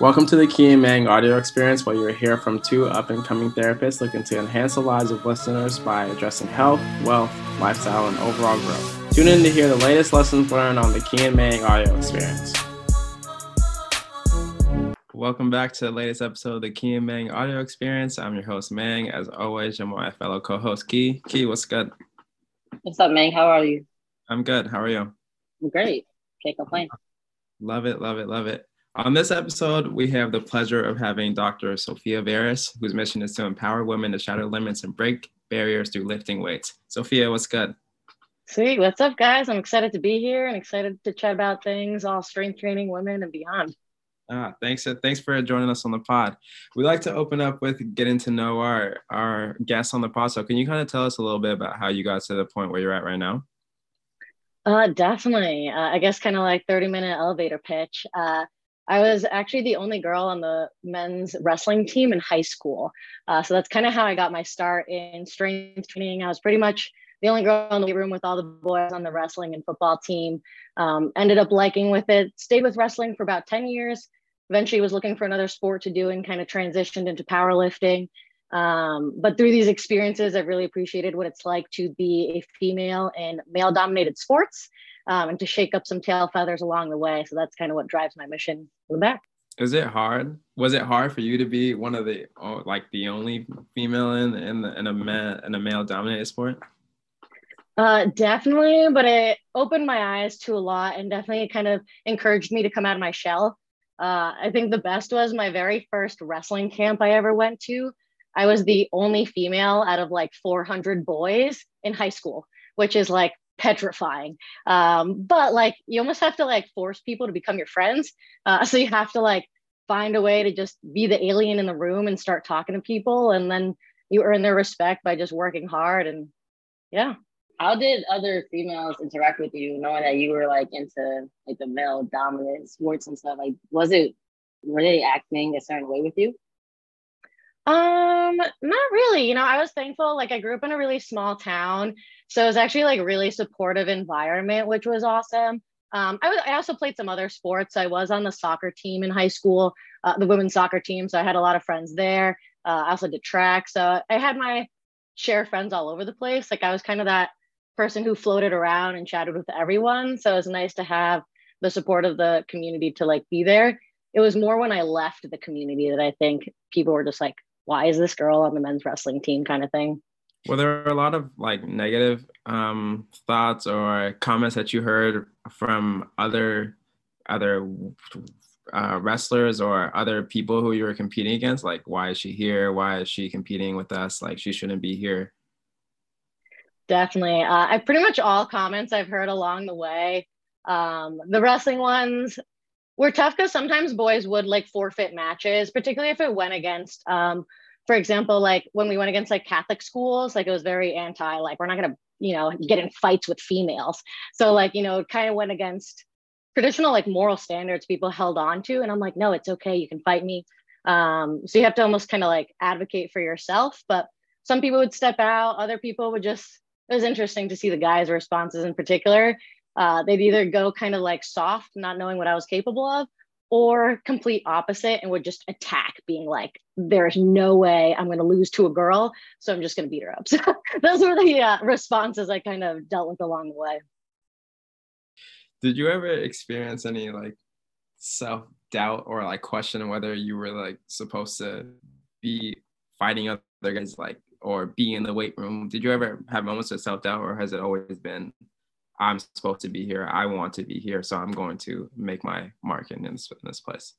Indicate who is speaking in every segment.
Speaker 1: Welcome to the Key and Mang audio experience, where you'll hear from two up and coming therapists looking to enhance the lives of listeners by addressing health, wealth, lifestyle, and overall growth. Tune in to hear the latest lessons learned on the Key and Mang audio experience. Welcome back to the latest episode of the Key and Mang audio experience. I'm your host, Mang. As always, I'm my fellow co host, Key. Key, what's good?
Speaker 2: What's up, Mang? How are you?
Speaker 1: I'm good. How are you?
Speaker 2: I'm great. Can't complain.
Speaker 1: Love it, love it, love it. On this episode, we have the pleasure of having Dr. Sophia Veiras, whose mission is to empower women to shatter limits and break barriers through lifting weights. Sophia, what's good?
Speaker 2: Sweet. What's up, guys? I'm excited to be here and excited to chat about things, all strength training, women, and beyond.
Speaker 1: Ah, thanks. Thanks for joining us on the pod. We like to open up with getting to know our our guests on the pod. So, can you kind of tell us a little bit about how you got to the point where you're at right now?
Speaker 2: Uh, definitely. Uh, I guess kind of like 30 minute elevator pitch. Uh, I was actually the only girl on the men's wrestling team in high school. Uh, so that's kind of how I got my start in strength training. I was pretty much the only girl in the room with all the boys on the wrestling and football team. Um, ended up liking with it, stayed with wrestling for about 10 years. Eventually was looking for another sport to do and kind of transitioned into powerlifting. Um, but through these experiences, I've really appreciated what it's like to be a female in male dominated sports um, and to shake up some tail feathers along the way. So that's kind of what drives my mission in the back.
Speaker 1: Is it hard? Was it hard for you to be one of the oh, like the only female in in, in a man in a male dominated sport?
Speaker 2: Uh, definitely, but it opened my eyes to a lot and definitely kind of encouraged me to come out of my shell. Uh, I think the best was my very first wrestling camp I ever went to. I was the only female out of like 400 boys in high school, which is like petrifying. Um, but like you almost have to like force people to become your friends. Uh, so you have to like find a way to just be the alien in the room and start talking to people, and then you earn their respect by just working hard. And yeah.
Speaker 3: How did other females interact with you, knowing that you were like into like the male dominant sports and stuff? Like, was it were they acting a certain way with you?
Speaker 2: Um, not really. You know, I was thankful. Like I grew up in a really small town. So it was actually like really supportive environment, which was awesome. Um, I, was, I also played some other sports. I was on the soccer team in high school, uh, the women's soccer team. So I had a lot of friends there. Uh, I also did track. So I had my share of friends all over the place. Like I was kind of that person who floated around and chatted with everyone. So it was nice to have the support of the community to like be there. It was more when I left the community that I think people were just like, why is this girl on the men's wrestling team kind of thing.
Speaker 1: Well, there are a lot of like negative um, thoughts or comments that you heard from other other uh, wrestlers or other people who you were competing against? Like, why is she here? Why is she competing with us? Like, she shouldn't be here.
Speaker 2: Definitely. Uh, I pretty much all comments I've heard along the way. Um, the wrestling ones, were tough because sometimes boys would like forfeit matches, particularly if it went against, um, for example, like when we went against like Catholic schools, like it was very anti, like we're not gonna, you know, get in fights with females. So like, you know, it kind of went against traditional like moral standards people held on to. And I'm like, no, it's okay, you can fight me. Um, so you have to almost kind of like advocate for yourself. But some people would step out, other people would just, it was interesting to see the guys' responses in particular uh, they'd either go kind of like soft, not knowing what I was capable of, or complete opposite and would just attack, being like, there's no way I'm going to lose to a girl. So I'm just going to beat her up. So those were the uh, responses I kind of dealt with along the way.
Speaker 1: Did you ever experience any like self doubt or like question whether you were like supposed to be fighting other guys like or be in the weight room? Did you ever have moments of self doubt or has it always been I'm supposed to be here. I want to be here. So I'm going to make my mark in this, in this place.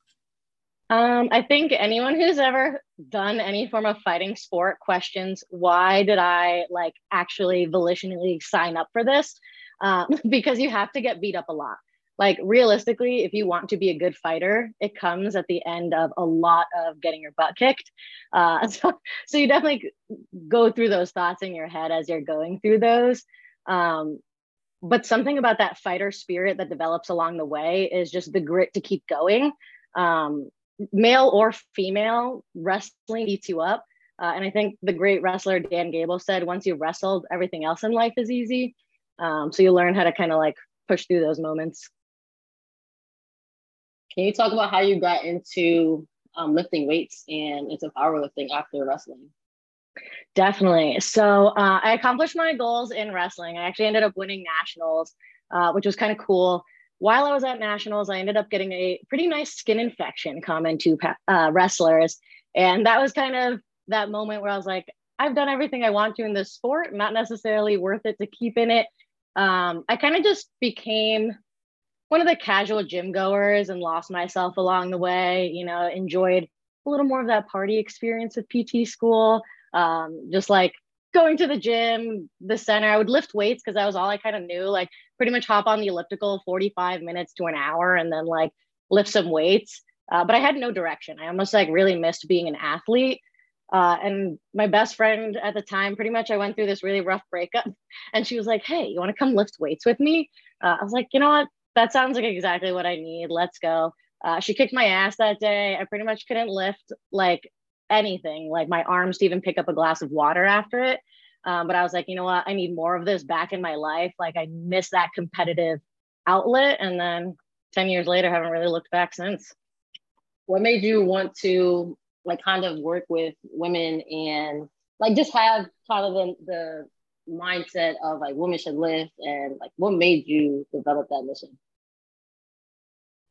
Speaker 2: Um, I think anyone who's ever done any form of fighting sport questions, why did I like actually volitionally sign up for this? Um, because you have to get beat up a lot. Like realistically, if you want to be a good fighter, it comes at the end of a lot of getting your butt kicked. Uh, so, so you definitely go through those thoughts in your head as you're going through those. Um, but something about that fighter spirit that develops along the way is just the grit to keep going. Um, male or female wrestling eats you up. Uh, and i think the great wrestler dan gable said once you've wrestled everything else in life is easy. Um, so you learn how to kind of like push through those moments.
Speaker 3: Can you talk about how you got into um, lifting weights and into powerlifting after wrestling?
Speaker 2: Definitely. So uh, I accomplished my goals in wrestling. I actually ended up winning nationals, uh, which was kind of cool. While I was at nationals, I ended up getting a pretty nice skin infection common to uh, wrestlers. And that was kind of that moment where I was like, I've done everything I want to in this sport, not necessarily worth it to keep in it. Um, I kind of just became one of the casual gym goers and lost myself along the way, you know, enjoyed a little more of that party experience with PT school. Um, just like going to the gym, the center, I would lift weights because that was all I kind of knew. Like pretty much hop on the elliptical 45 minutes to an hour and then like lift some weights. Uh, but I had no direction. I almost like really missed being an athlete. Uh, and my best friend at the time, pretty much, I went through this really rough breakup, and she was like, "Hey, you want to come lift weights with me?" Uh, I was like, "You know what? that sounds like exactly what I need. Let's go. Uh, she kicked my ass that day. I pretty much couldn't lift like anything, like my arms to even pick up a glass of water after it. Um, but I was like, you know what? I need more of this back in my life. Like I miss that competitive outlet. And then 10 years later, haven't really looked back since.
Speaker 3: What made you want to like kind of work with women and like just have kind of the, the mindset of like women should lift and like what made you develop that mission?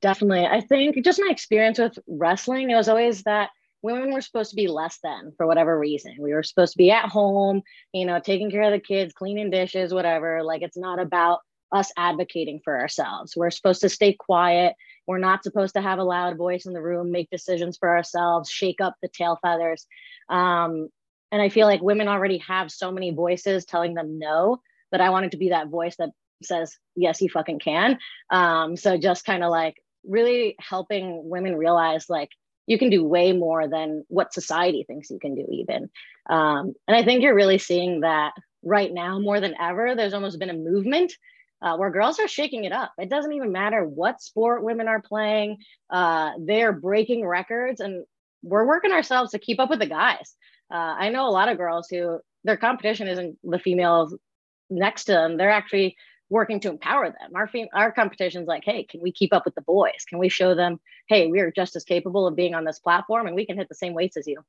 Speaker 2: Definitely. I think just my experience with wrestling, it was always that women were supposed to be less than for whatever reason. We were supposed to be at home, you know, taking care of the kids, cleaning dishes, whatever. Like it's not about us advocating for ourselves. We're supposed to stay quiet. We're not supposed to have a loud voice in the room, make decisions for ourselves, shake up the tail feathers. Um, and I feel like women already have so many voices telling them no that I wanted to be that voice that says, yes, you fucking can. Um, so just kind of like really helping women realize like you can do way more than what society thinks you can do even. Um, and i think you're really seeing that right now more than ever. There's almost been a movement uh, where girls are shaking it up. It doesn't even matter what sport women are playing uh, they're breaking records and we're working ourselves to keep up with the guys. Uh, i know a lot of girls who their competition isn't the females next to them. They're actually working to empower them. Our fem- our competition's like, hey, can we keep up with the boys? Can we show them, hey, we are just as capable of being on this platform and we can hit the same weights as you.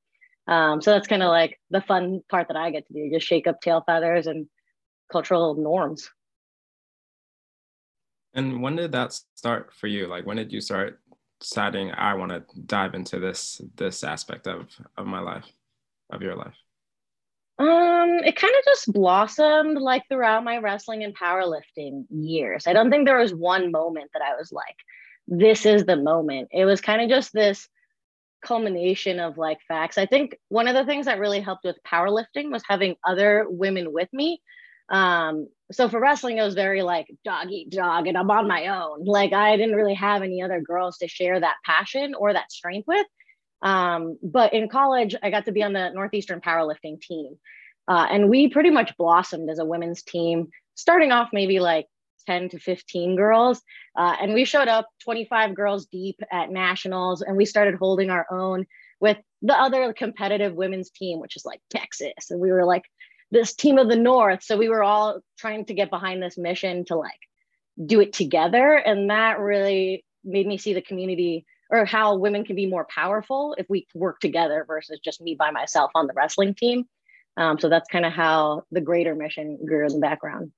Speaker 2: Um, so that's kind of like the fun part that I get to do, just shake up tail feathers and cultural norms.
Speaker 1: And when did that start for you? Like when did you start deciding I want to dive into this this aspect of of my life, of your life?
Speaker 2: Um, it kind of just blossomed like throughout my wrestling and powerlifting years. I don't think there was one moment that I was like, this is the moment. It was kind of just this culmination of like facts. I think one of the things that really helped with powerlifting was having other women with me. Um, so for wrestling, it was very like dog eat dog, and I'm on my own. Like I didn't really have any other girls to share that passion or that strength with. Um, but in college, I got to be on the Northeastern powerlifting team. Uh, and we pretty much blossomed as a women's team, starting off maybe like 10 to 15 girls. Uh, and we showed up 25 girls deep at nationals, and we started holding our own with the other competitive women's team, which is like Texas. And we were like this team of the North. So we were all trying to get behind this mission to like do it together. And that really made me see the community or how women can be more powerful if we work together versus just me by myself on the wrestling team. Um, so that's kind of how the greater mission grew in the background.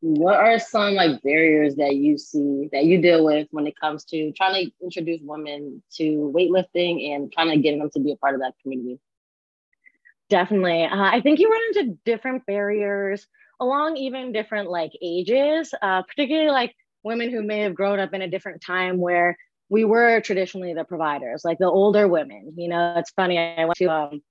Speaker 3: What are some like barriers that you see that you deal with when it comes to trying to introduce women to weightlifting and trying to get them to be a part of that community?
Speaker 2: Definitely. Uh, I think you run into different barriers along even different like ages, uh, particularly like women who may have grown up in a different time where we were traditionally the providers, like the older women. You know, it's funny. I went to um,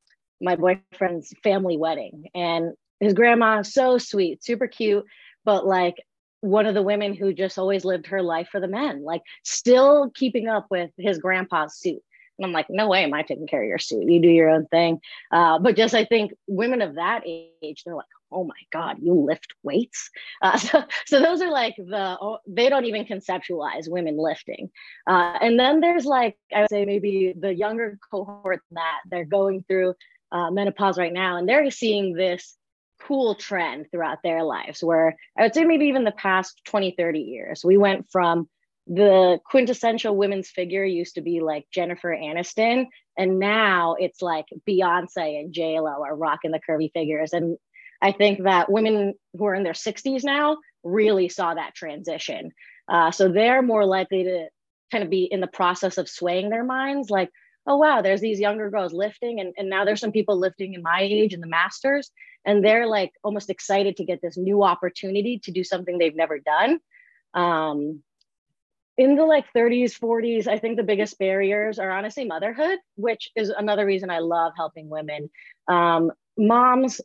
Speaker 2: my boyfriend's family wedding, and his grandma, so sweet, super cute, but like one of the women who just always lived her life for the men, like still keeping up with his grandpa's suit. And I'm like, no way am I taking care of your suit. You do your own thing. Uh, but just I think women of that age, they're like, oh my God, you lift weights. Uh, so, so those are like the, oh, they don't even conceptualize women lifting. Uh, and then there's like, I would say maybe the younger cohort that they're going through uh, menopause right now, and they're seeing this cool trend throughout their lives where I would say maybe even the past 20, 30 years, we went from the quintessential women's figure used to be like Jennifer Aniston, and now it's like Beyonce and J Lo are rocking the curvy figures. And I think that women who are in their 60s now really saw that transition. Uh, so they're more likely to kind of be in the process of swaying their minds, like, oh wow, there's these younger girls lifting, and, and now there's some people lifting in my age in the masters, and they're like almost excited to get this new opportunity to do something they've never done. Um, in the like 30s 40s i think the biggest barriers are honestly motherhood which is another reason i love helping women um, moms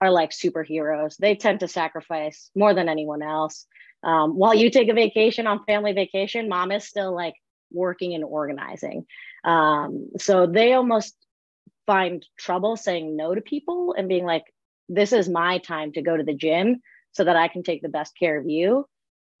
Speaker 2: are like superheroes. They tend to sacrifice more than anyone else. Um, while you take a vacation on family vacation mom is still like working and organizing. Um, so they almost find trouble saying no to people and being like this is my time to go to the gym so that i can take the best care of you.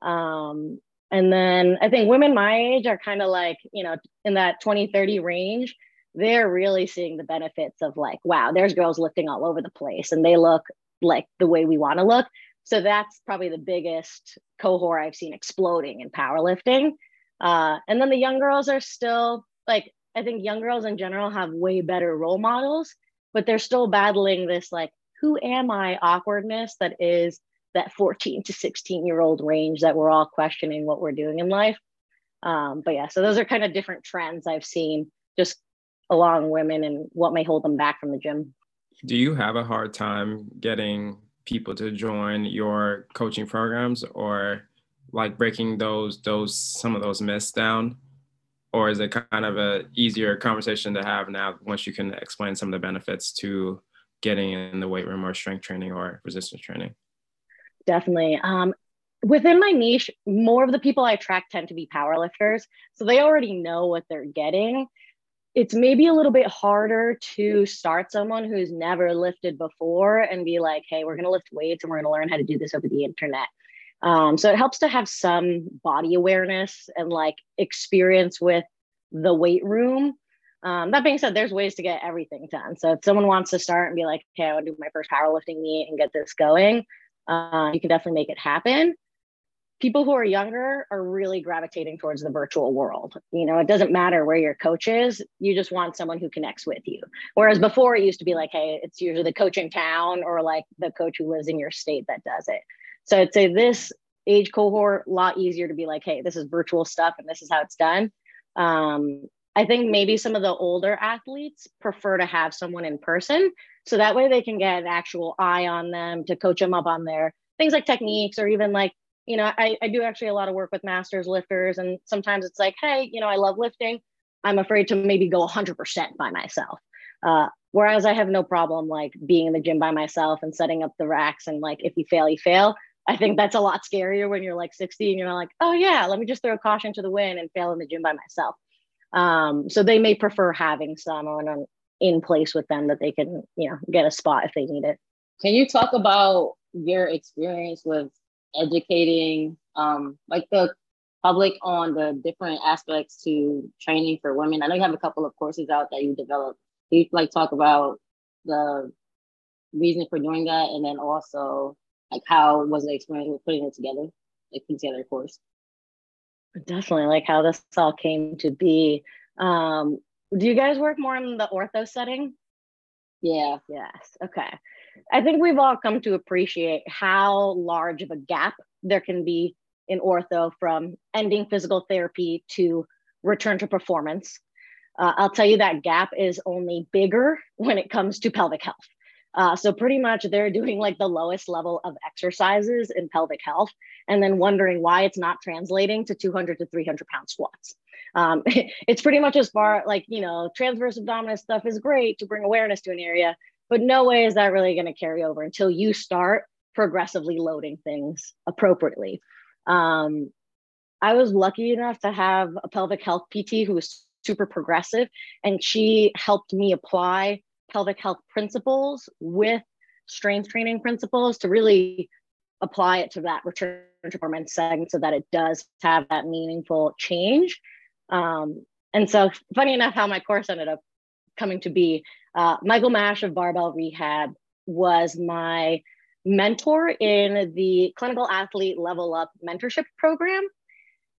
Speaker 2: Um, and then I think women my age are kind of like, you know, in that 20, 30 range, they're really seeing the benefits of like, wow, there's girls lifting all over the place and they look like the way we want to look. So that's probably the biggest cohort I've seen exploding in powerlifting. Uh, and then the young girls are still like, I think young girls in general have way better role models, but they're still battling this like, who am I awkwardness that is that 14 to 16 year old range that we're all questioning what we're doing in life. Um, but yeah, so those are kind of different trends I've seen just along women and what may hold them back from the gym.
Speaker 1: Do you have a hard time getting people to join your coaching programs or like breaking those those some of those myths down? Or is it kind of a easier conversation to have now once you can explain some of the benefits to getting in the weight room or strength training or resistance training?
Speaker 2: definitely. Um, within my niche, more of the people I track tend to be powerlifters. So they already know what they're getting. It's maybe a little bit harder to start someone who's never lifted before and be like, hey, we're going to lift weights and we're going to learn how to do this over the internet. Um, so it helps to have some body awareness and like experience with the weight room. Um, that being said, there's ways to get everything done. So if someone wants to start and be like, okay, I want to do my first powerlifting meet and get this going, uh, you can definitely make it happen. People who are younger are really gravitating towards the virtual world. You know, it doesn't matter where your coach is, you just want someone who connects with you. Whereas before, it used to be like, hey, it's usually the coach in town or like the coach who lives in your state that does it. So I'd say this age cohort, a lot easier to be like, hey, this is virtual stuff and this is how it's done. Um, I think maybe some of the older athletes prefer to have someone in person so that way they can get an actual eye on them to coach them up on their things like techniques or even like, you know, I, I do actually a lot of work with masters lifters. And sometimes it's like, hey, you know, I love lifting. I'm afraid to maybe go 100% by myself. Uh, whereas I have no problem like being in the gym by myself and setting up the racks. And like, if you fail, you fail. I think that's a lot scarier when you're like 60 and you're like, oh yeah, let me just throw caution to the wind and fail in the gym by myself. Um, so they may prefer having someone in place with them that they can, you know, get a spot if they need it.
Speaker 3: Can you talk about your experience with educating um, like the public on the different aspects to training for women? I know you have a couple of courses out that you developed. Can you like talk about the reason for doing that and then also like how was the experience with putting it together, like putting together a course?
Speaker 2: Definitely like how this all came to be. Um, do you guys work more in the ortho setting?
Speaker 3: Yeah.
Speaker 2: Yes. Okay. I think we've all come to appreciate how large of a gap there can be in ortho from ending physical therapy to return to performance. Uh, I'll tell you that gap is only bigger when it comes to pelvic health. Uh, so pretty much they're doing like the lowest level of exercises in pelvic health and then wondering why it's not translating to 200 to 300 pound squats. Um, it's pretty much as far like, you know, transverse abdominis stuff is great to bring awareness to an area, but no way is that really going to carry over until you start progressively loading things appropriately. Um, I was lucky enough to have a pelvic health PT who was super progressive, and she helped me apply pelvic health principles with strength training principles to really apply it to that return to performance segment so that it does have that meaningful change. Um, and so, funny enough, how my course ended up coming to be, uh, Michael Mash of Barbell Rehab was my mentor in the clinical athlete level up mentorship program.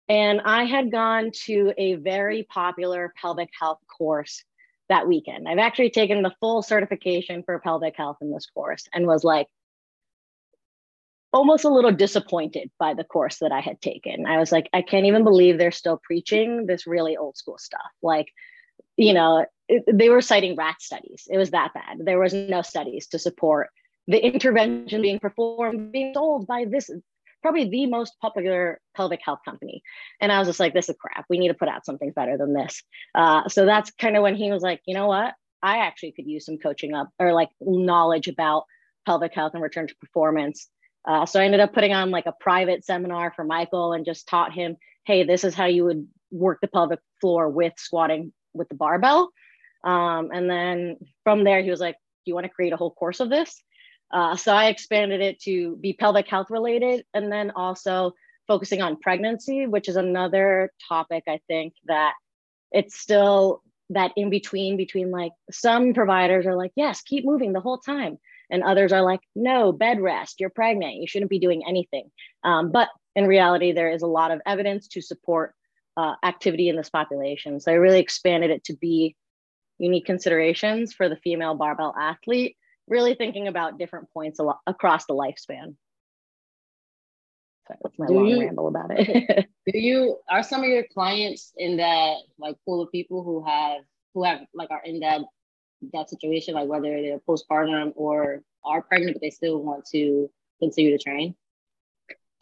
Speaker 2: And I had gone to a very popular pelvic health course that weekend. I've actually taken the full certification for pelvic health in this course and was like almost a little disappointed by the course that I had taken. I was like, I can't even believe they're still preaching this really old school stuff. Like, you know, it, they were citing rat studies. It was that bad. There was no studies to support the intervention being performed, being sold by this probably the most popular pelvic health company. And I was just like, this is crap. We need to put out something better than this. Uh, so that's kind of when he was like, you know what? I actually could use some coaching up or like knowledge about pelvic health and return to performance. Uh, so I ended up putting on like a private seminar for Michael and just taught him, hey, this is how you would work the pelvic floor with squatting with the barbell. Um, and then from there, he was like, do you want to create a whole course of this? Uh, so I expanded it to be pelvic health related and then also focusing on pregnancy, which is another topic I think that it's still that in between between like some providers are like, yes, keep moving the whole time. And others are like, no, bed rest, you're pregnant, you shouldn't be doing anything. Um, but in reality, there is a lot of evidence to support uh, activity in this population. So I really expanded it to be unique considerations for the female barbell athlete really thinking about different points lo- across the lifespan. Sorry, that's my do long you, ramble about it.
Speaker 3: do you are some of your clients in that like pool of people who have who have like are in that that situation, like whether they're postpartum or are pregnant, but they still want to continue to train?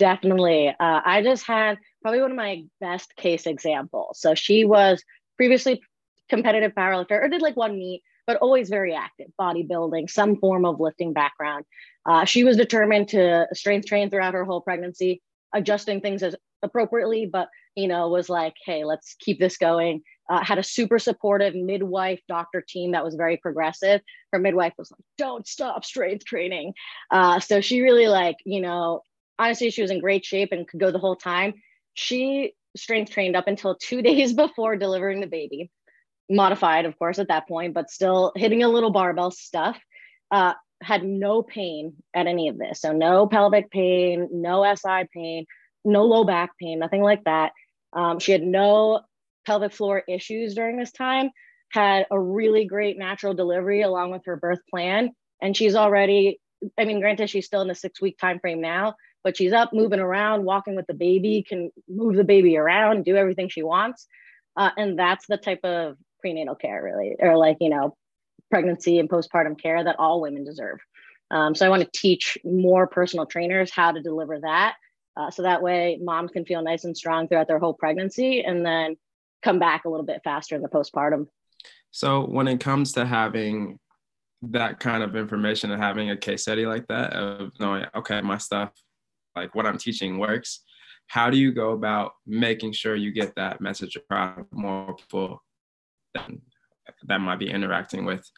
Speaker 2: Definitely. Uh, I just had probably one of my best case examples. So she was previously competitive powerlifter or did like one meet but always very active, bodybuilding, some form of lifting background. Uh, she was determined to strength train throughout her whole pregnancy, adjusting things as appropriately, but you know, was like, hey, let's keep this going. Uh, had a super supportive midwife doctor team that was very progressive. Her midwife was like, don't stop strength training. Uh, so she really like, you know, honestly, she was in great shape and could go the whole time. She strength trained up until two days before delivering the baby modified, of course, at that point, but still hitting a little barbell stuff. Uh, had no pain at any of this. So no pelvic pain, no SI pain, no low back pain, nothing like that. Um, she had no pelvic floor issues during this time, had a really great natural delivery along with her birth plan. And she's already, I mean, granted, she's still in the six week time frame now, but she's up, moving around, walking with the baby, can move the baby around, do everything she wants. Uh, and that's the type of prenatal care really or like you know pregnancy and postpartum care that all women deserve um, so i want to teach more personal trainers how to deliver that uh, so that way moms can feel nice and strong throughout their whole pregnancy and then come back a little bit faster in the postpartum
Speaker 1: so when it comes to having that kind of information and having a case study like that of knowing okay my stuff like what i'm teaching works. How do you go about making sure you get that message across more people than, that might be interacting with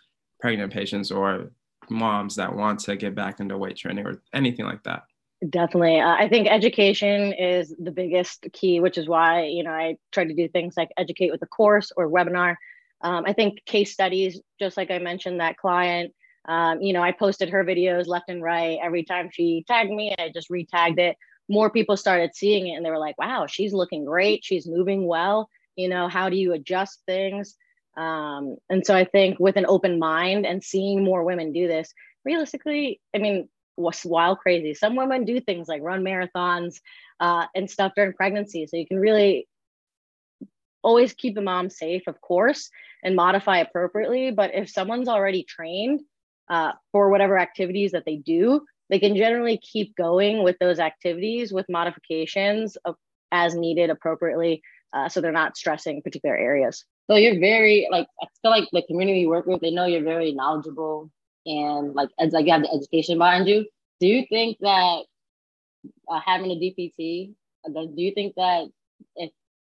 Speaker 1: pregnant patients or moms that want to get back into weight training or anything like that?
Speaker 2: Definitely. Uh, i think education is the biggest key which is why you know i try to do things like educate with a course or webinar. Um, i think case studies just like i mentioned that client um, you know i posted her videos left and right every time she tagged me i just retagged it more people started seeing it and they were like wow she's looking great she's moving well you know how do you adjust things um, and so I think with an open mind and seeing more women do this, realistically, I mean, what's wild crazy. Some women do things like run marathons uh, and stuff during pregnancy. So you can really always keep the mom safe, of course, and modify appropriately. But if someone's already trained uh, for whatever activities that they do, they can generally keep going with those activities with modifications of, as needed appropriately. Uh, so they're not stressing particular areas.
Speaker 3: So you're very like I feel like the community you work with, they know you're very knowledgeable and like as like you have the education behind you. Do you think that uh, having a DPT, uh, do you think that if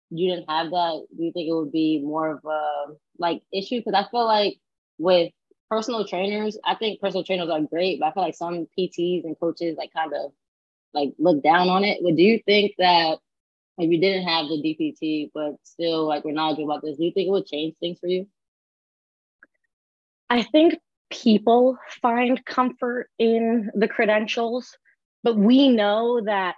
Speaker 3: you didn't have that, do you think it would be more of a like issue? Because I feel like with personal trainers, I think personal trainers are great, but I feel like some PTs and coaches like kind of like look down on it. But do you think that if you didn't have the DPT, but still like we're knowledgeable about this, do you think it would change things for you?
Speaker 2: I think people find comfort in the credentials, but we know that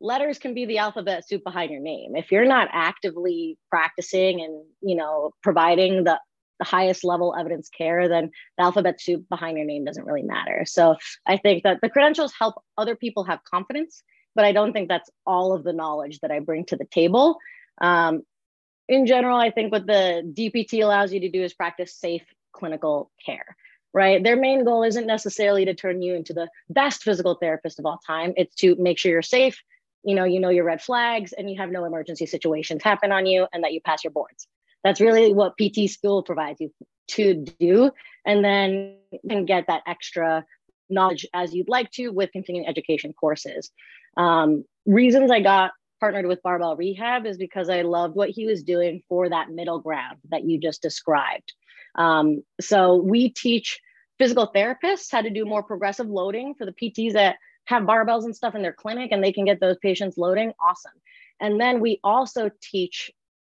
Speaker 2: letters can be the alphabet soup behind your name. If you're not actively practicing and, you know, providing the the highest level evidence care, then the alphabet soup behind your name doesn't really matter. So I think that the credentials help other people have confidence, but I don't think that's all of the knowledge that I bring to the table. Um, in general, I think what the DPT allows you to do is practice safe clinical care, right? Their main goal isn't necessarily to turn you into the best physical therapist of all time. It's to make sure you're safe, you know, you know your red flags and you have no emergency situations happen on you and that you pass your boards. That's really what PT school provides you to do. And then you can get that extra knowledge as you'd like to with continuing education courses. Um, reasons I got partnered with Barbell Rehab is because I loved what he was doing for that middle ground that you just described. Um, so we teach physical therapists how to do more progressive loading for the PTs that have barbells and stuff in their clinic and they can get those patients loading. Awesome. And then we also teach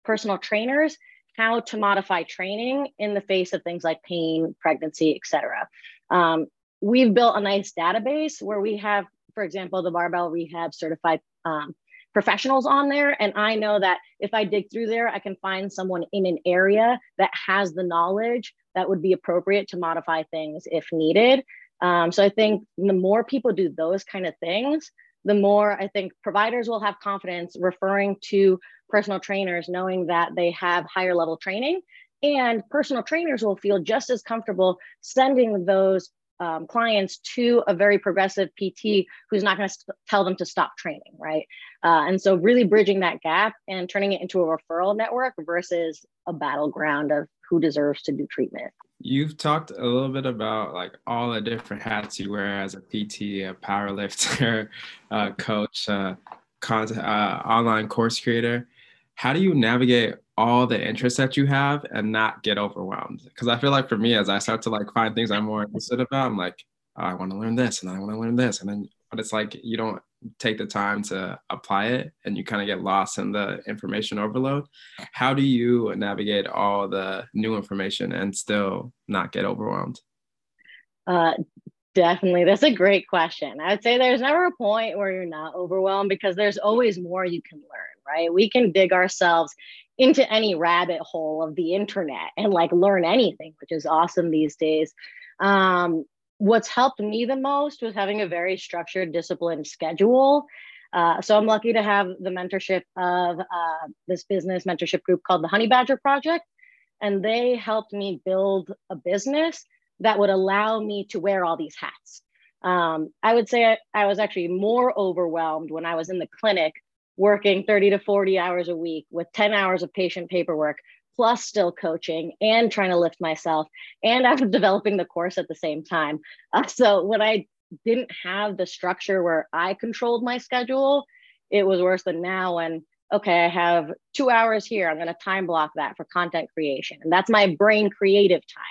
Speaker 2: personal trainers how to modify training in the face of things like pain, pregnancy, etc. Um, we've built a nice database where we have, for example, the barbell rehab certified um, professionals on there. And I know that if I dig through there, I can find someone in an area that has the knowledge that would be appropriate to modify things if needed. Um, so I think the more people do those kind of things, the more I think providers will have confidence referring to personal trainers, knowing that they have higher level training. And personal trainers will feel just as comfortable sending those um, clients to a very progressive PT who's not going to st- tell them to stop training, right? Uh, and so, really bridging that gap and turning it into a referral network versus a battleground of who deserves to do treatment.
Speaker 1: You've talked a little bit about like all the different hats you wear as a PT, a powerlifter, a coach, a con- uh, online course creator. How do you navigate all the interests that you have and not get overwhelmed? Because I feel like for me, as I start to like find things I'm more interested about, I'm like, oh, I want to learn this and I want to learn this, and then but it's like you don't take the time to apply it and you kind of get lost in the information overload. How do you navigate all the new information and still not get overwhelmed?
Speaker 2: Uh, definitely. That's a great question. I would say there's never a point where you're not overwhelmed because there's always more you can learn, right? We can dig ourselves into any rabbit hole of the internet and like learn anything, which is awesome these days. Um, what's helped me the most was having a very structured, disciplined schedule. Uh, so I'm lucky to have the mentorship of uh, this business mentorship group called the Honey Badger Project. And they helped me build a business that would allow me to wear all these hats. Um, I would say I, I was actually more overwhelmed when I was in the clinic working 30 to 40 hours a week with 10 hours of patient paperwork plus still coaching and trying to lift myself and I developing the course at the same time. Uh, so when I didn't have the structure where I controlled my schedule, it was worse than now when okay, I have two hours here. I'm going to time block that for content creation. And that's my brain creative time.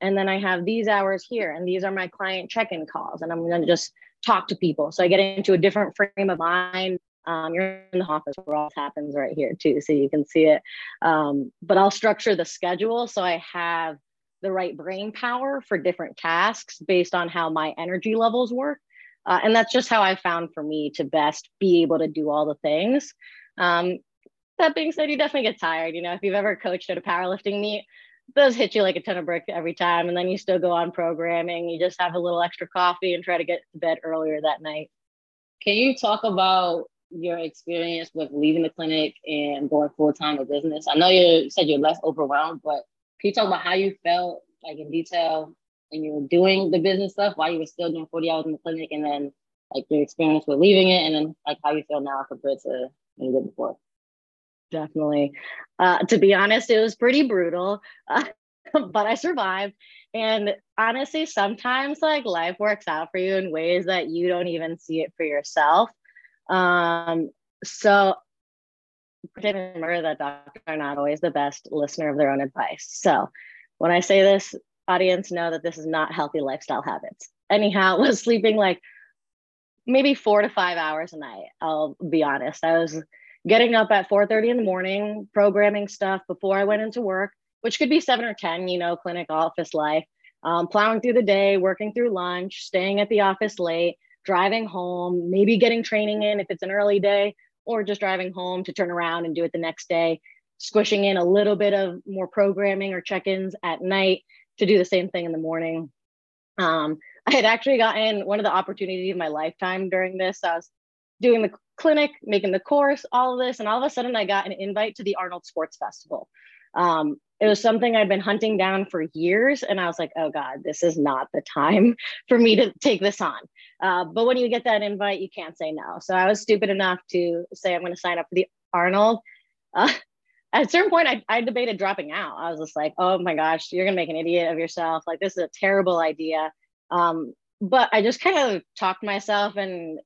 Speaker 2: And then I have these hours here, and these are my client check in calls. And I'm going to just talk to people. So I get into a different frame of mind um, you're in the office where all happens right here too, so you can see it. Um, but I'll structure the schedule so I have the right brain power for different tasks based on how my energy levels work. Uh, and that's just how I found for me to best be able to do all the things. Um, that being said, you definitely get tired. You know, if you've ever coached at a powerlifting meet, does hit you like a ton of brick every time. And then you still go on programming. You just have a little extra coffee and try to get to bed earlier that night.
Speaker 3: Can you talk about your experience with leaving the clinic and going full time in business? I know you said you're less overwhelmed, but can you talk about how you felt, like in detail, when you were doing the business stuff while you were still doing 40 hours in the clinic, and then like your experience with leaving it, and then like how you feel now compared to when you did before?
Speaker 2: Definitely. Uh, to be honest, it was pretty brutal, uh, but I survived. And honestly, sometimes like life works out for you in ways that you don't even see it for yourself. Um, so remember that doctors are not always the best listener of their own advice. So when I say this, audience know that this is not healthy lifestyle habits. Anyhow, was sleeping like maybe four to five hours a night. I'll be honest. I was getting up at 4:30 in the morning, programming stuff before I went into work, which could be seven or 10, you know, clinic office life. Um, plowing through the day, working through lunch, staying at the office late, driving home, maybe getting training in if it's an early day, or just driving home to turn around and do it the next day, squishing in a little bit of more programming or check ins at night to do the same thing in the morning. Um, I had actually gotten one of the opportunities of my lifetime during this. I was doing the clinic, making the course, all of this, and all of a sudden I got an invite to the Arnold Sports Festival. Um, it was something I'd been hunting down for years, and I was like, "Oh God, this is not the time for me to take this on." Uh, but when you get that invite, you can't say no. So I was stupid enough to say I'm going to sign up for the Arnold. Uh, at a certain point, I, I debated dropping out. I was just like, "Oh my gosh, you're going to make an idiot of yourself! Like this is a terrible idea." Um, but I just kind of talked myself and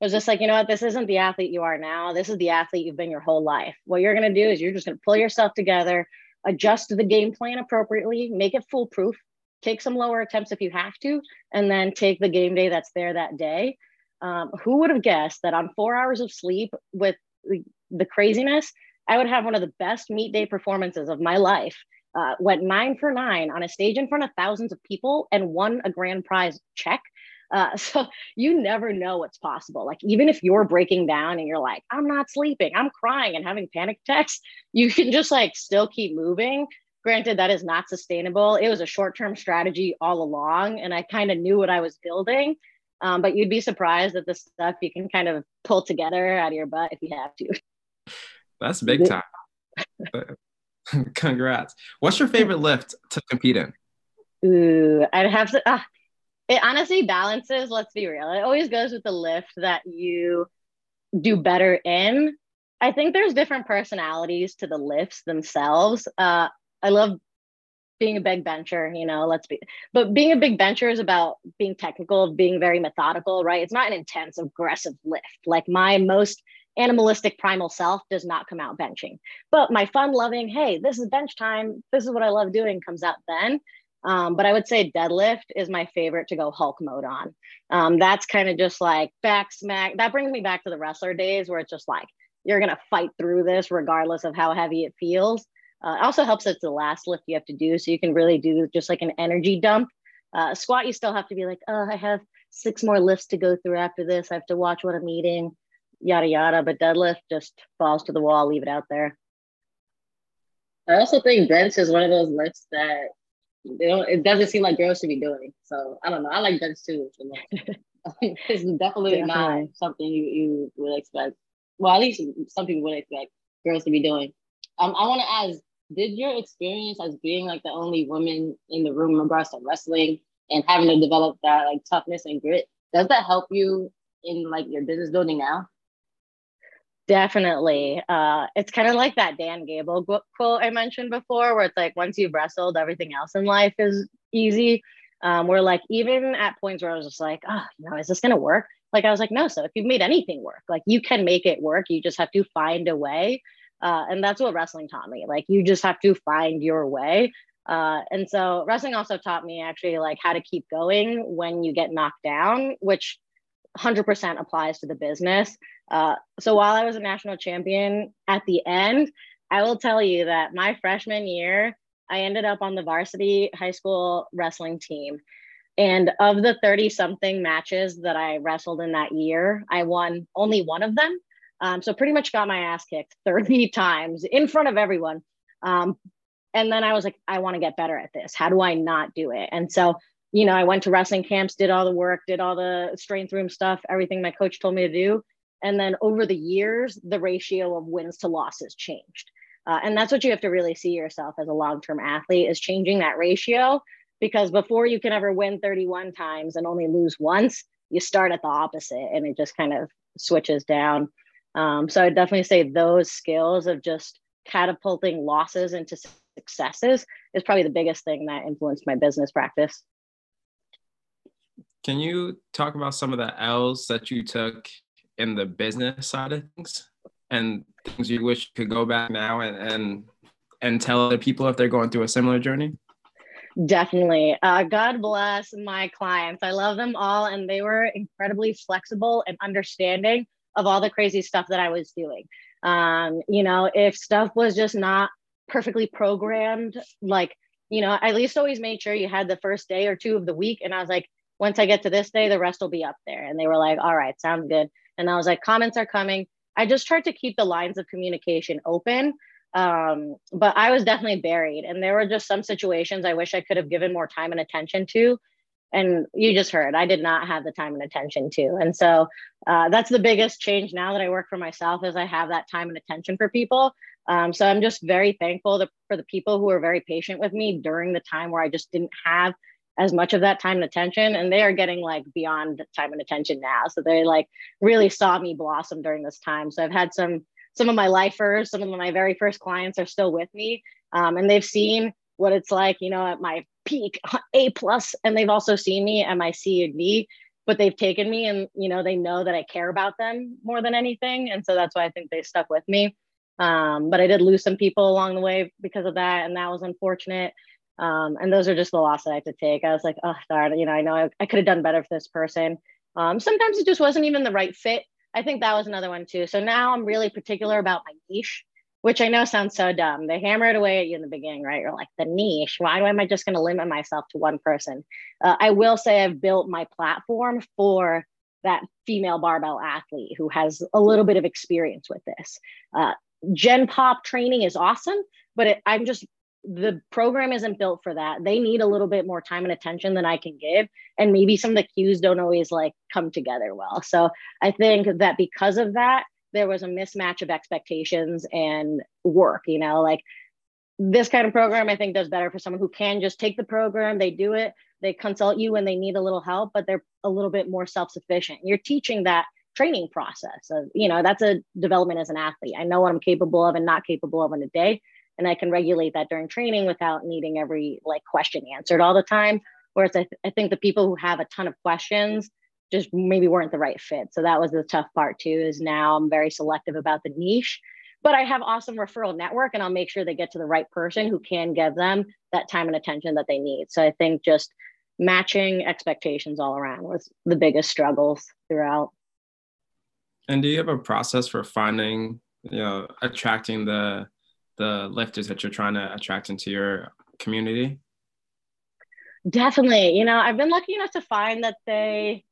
Speaker 2: was just like, you know what, this isn't the athlete you are now. This is the athlete you've been your whole life. What you're going to do is you're just going to pull yourself together, adjust the game plan appropriately, make it foolproof, take some lower attempts if you have to, and then take the game day that's there that day. Um, who would have guessed that on four hours of sleep with the, craziness, I would have one of the best meet day performances of my life uh, went nine for nine on a stage in front of thousands of people and won a grand prize check. Uh, so you never know what's possible. Like even if you're breaking down and you're like, I'm not sleeping, I'm crying and having panic attacks, you can just like still keep moving. Granted, that is not sustainable. It was a short-term strategy all along, and I kind of knew what I was building. Um, but you'd be surprised at the stuff you can kind of pull together out of your butt if you have to.
Speaker 1: That's big time. Congrats. What's your favorite lift to compete in?
Speaker 2: Ooh, I'd have to. Uh, it honestly balances. Let's be real. It always goes with the lift that you do better in. I think there's different personalities to the lifts themselves. Uh, I love being a big bencher, you know, let's be, but being a big bencher is about being technical, being very methodical, right? It's not an intense, aggressive lift. Like my most animalistic primal self does not come out benching. But my fun loving, hey, this is bench time. This is what I love doing comes out then. Um, but I would say deadlift is my favorite to go Hulk mode on. Um, that's kind of just like back smack. That brings me back to the wrestler days where it's just like, you're going to fight through this regardless of how heavy it feels. Uh, it also helps it's the last lift you have to do. So you can really do just like an energy dump. Uh, squat, you still have to be like, oh, I have six more lifts to go through after this. I have to watch what I'm eating yada yada. But deadlift just falls to the wall, leave it out there.
Speaker 3: I also think bench is one of those lifts that. It doesn't seem like girls should be doing. So I don't know. I like bench too. it's definitely, definitely, not something you, you would expect. Well, at least some people would expect girls to be doing. Um, I want to ask: Did your experience as being like the only woman in the room in regards to wrestling and having to develop that like toughness and grit, does that help you in like your business building now?
Speaker 2: Definitely. Uh, it's kind of like that Dan Gable quote I mentioned before, where it's like once you've wrestled, everything else in life is easy. Um, where like even at points where I was just like, oh, you know, is this gonna work? Like I was like, no. So if you've made anything work, like you can make it work. You just have to find a way. Uh, and that's what wrestling taught me. Like you just have to find your way. Uh, and so wrestling also taught me actually like how to keep going when you get knocked down, which 100% applies to the business. Uh, so while I was a national champion at the end, I will tell you that my freshman year, I ended up on the varsity high school wrestling team. And of the 30 something matches that I wrestled in that year, I won only one of them. Um, so pretty much got my ass kicked 30 times in front of everyone. Um, and then I was like, I want to get better at this. How do I not do it? And so, you know, I went to wrestling camps, did all the work, did all the strength room stuff, everything my coach told me to do. And then over the years, the ratio of wins to losses changed. Uh, and that's what you have to really see yourself as a long term athlete is changing that ratio. Because before you can ever win 31 times and only lose once, you start at the opposite and it just kind of switches down. Um, so I'd definitely say those skills of just catapulting losses into successes is probably the biggest thing that influenced my business practice.
Speaker 1: Can you talk about some of the L's that you took in the business side of things and things you wish could go back now and and and tell other people if they're going through a similar journey?
Speaker 2: Definitely. Uh, God bless my clients. I love them all, and they were incredibly flexible and understanding of all the crazy stuff that I was doing. Um, you know, if stuff was just not perfectly programmed, like, you know, I at least always made sure you had the first day or two of the week. And I was like, once I get to this day, the rest will be up there. And they were like, all right, sounds good. And I was like, comments are coming. I just tried to keep the lines of communication open. Um, but I was definitely buried. And there were just some situations I wish I could have given more time and attention to. And you just heard, I did not have the time and attention to. And so uh, that's the biggest change now that I work for myself is I have that time and attention for people. Um, so I'm just very thankful to, for the people who were very patient with me during the time where I just didn't have as much of that time and attention and they are getting like beyond time and attention now. So they like really saw me blossom during this time. So i've had some some of my lifers some of my very first clients are still with me um, and they've seen what it's like you know at my peak a plus and they've also seen me at my c and d but they've taken me and you know they know that i care about them more than anything and so that's why i think they stuck with me. Um, but i did lose some people along the way because of that and that was unfortunate um, and those are just the losses I had to take. I was like, oh, darn, you know, I know I, I could have done better for this person. Um, sometimes it just wasn't even the right fit. I think that was another one too. So now I'm really particular about my niche, which I know sounds so dumb. They hammer it away at you in the beginning, right? You're like, the niche. Why am I just going to limit myself to one person? Uh, I will say I've built my platform for that female barbell athlete who has a little bit of experience with this. Uh, Gen Pop training is awesome, but it, I'm just the program isn't built for that. They need a little bit more time and attention than I can give. And maybe some of the cues don't always like come together well. So I think that because of that, there was a mismatch of expectations and work, you know, like this kind of program I think does better for someone who can just take the program, they do it, they consult you when they need a little help, but they're a little bit more self-sufficient. You're teaching that training process of, you know, that's a development as an athlete. I know what I'm capable of and not capable of in a day and I can regulate that during training without needing every like question answered all the time. Whereas I, th- I think the people who have a ton of questions just maybe weren't the right fit. So that was the tough part too. Is now I'm very selective about the niche, but I have awesome referral network, and I'll make sure they get to the right person who can give them that time and attention that they need. So I think just matching expectations all around was the biggest struggles throughout.
Speaker 1: And do you have a process for finding, you know, attracting the the lifters that you're trying to attract into your community?
Speaker 2: Definitely. You know, I've been lucky enough to find that they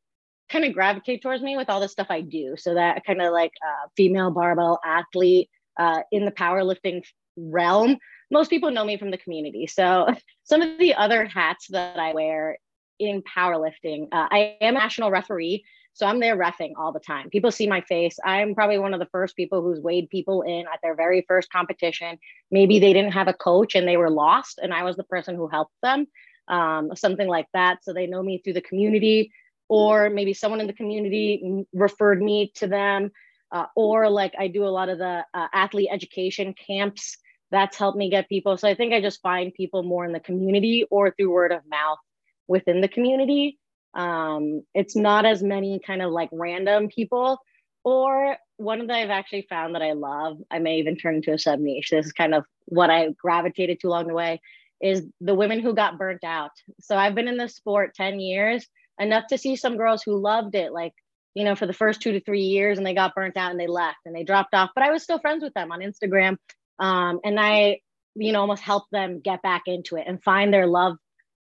Speaker 2: kind of gravitate towards me with all the stuff I do. So that kind of like uh, female barbell athlete uh, in the powerlifting realm. Most people know me from the community. So some of the other hats that I wear in powerlifting, uh, I am a national referee. So I'm there refing all the time. People see my face. I'm probably one of the first people who's weighed people in at their very first competition. Maybe they didn't have a coach and they were lost, and I was the person who helped them, um, something like that. So they know me through the community, or maybe someone in the community referred me to them, uh, or like I do a lot of the uh, athlete education camps. That's helped me get people. So I think I just find people more in the community or through word of mouth within the community um, it's not as many kind of like random people. Or one that I've actually found that I love, I may even turn into a sub niche. This is kind of what I gravitated to along the way is the women who got burnt out. So I've been in this sport 10 years, enough to see some girls who loved it, like, you know, for the first two to three years and they got burnt out and they left and they dropped off. But I was still friends with them on Instagram. Um, and I, you know, almost helped them get back into it and find their love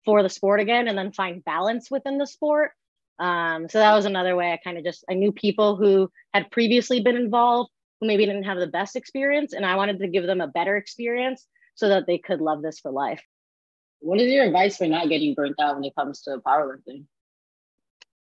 Speaker 2: for the sport again and then find balance within the sport. Um, so that was another way I kind of just I knew people who had previously been involved who maybe didn't have the best experience, and I wanted to give them a better experience so that they could love this for life.
Speaker 3: What is your advice for not getting burnt out when it comes to powerlifting?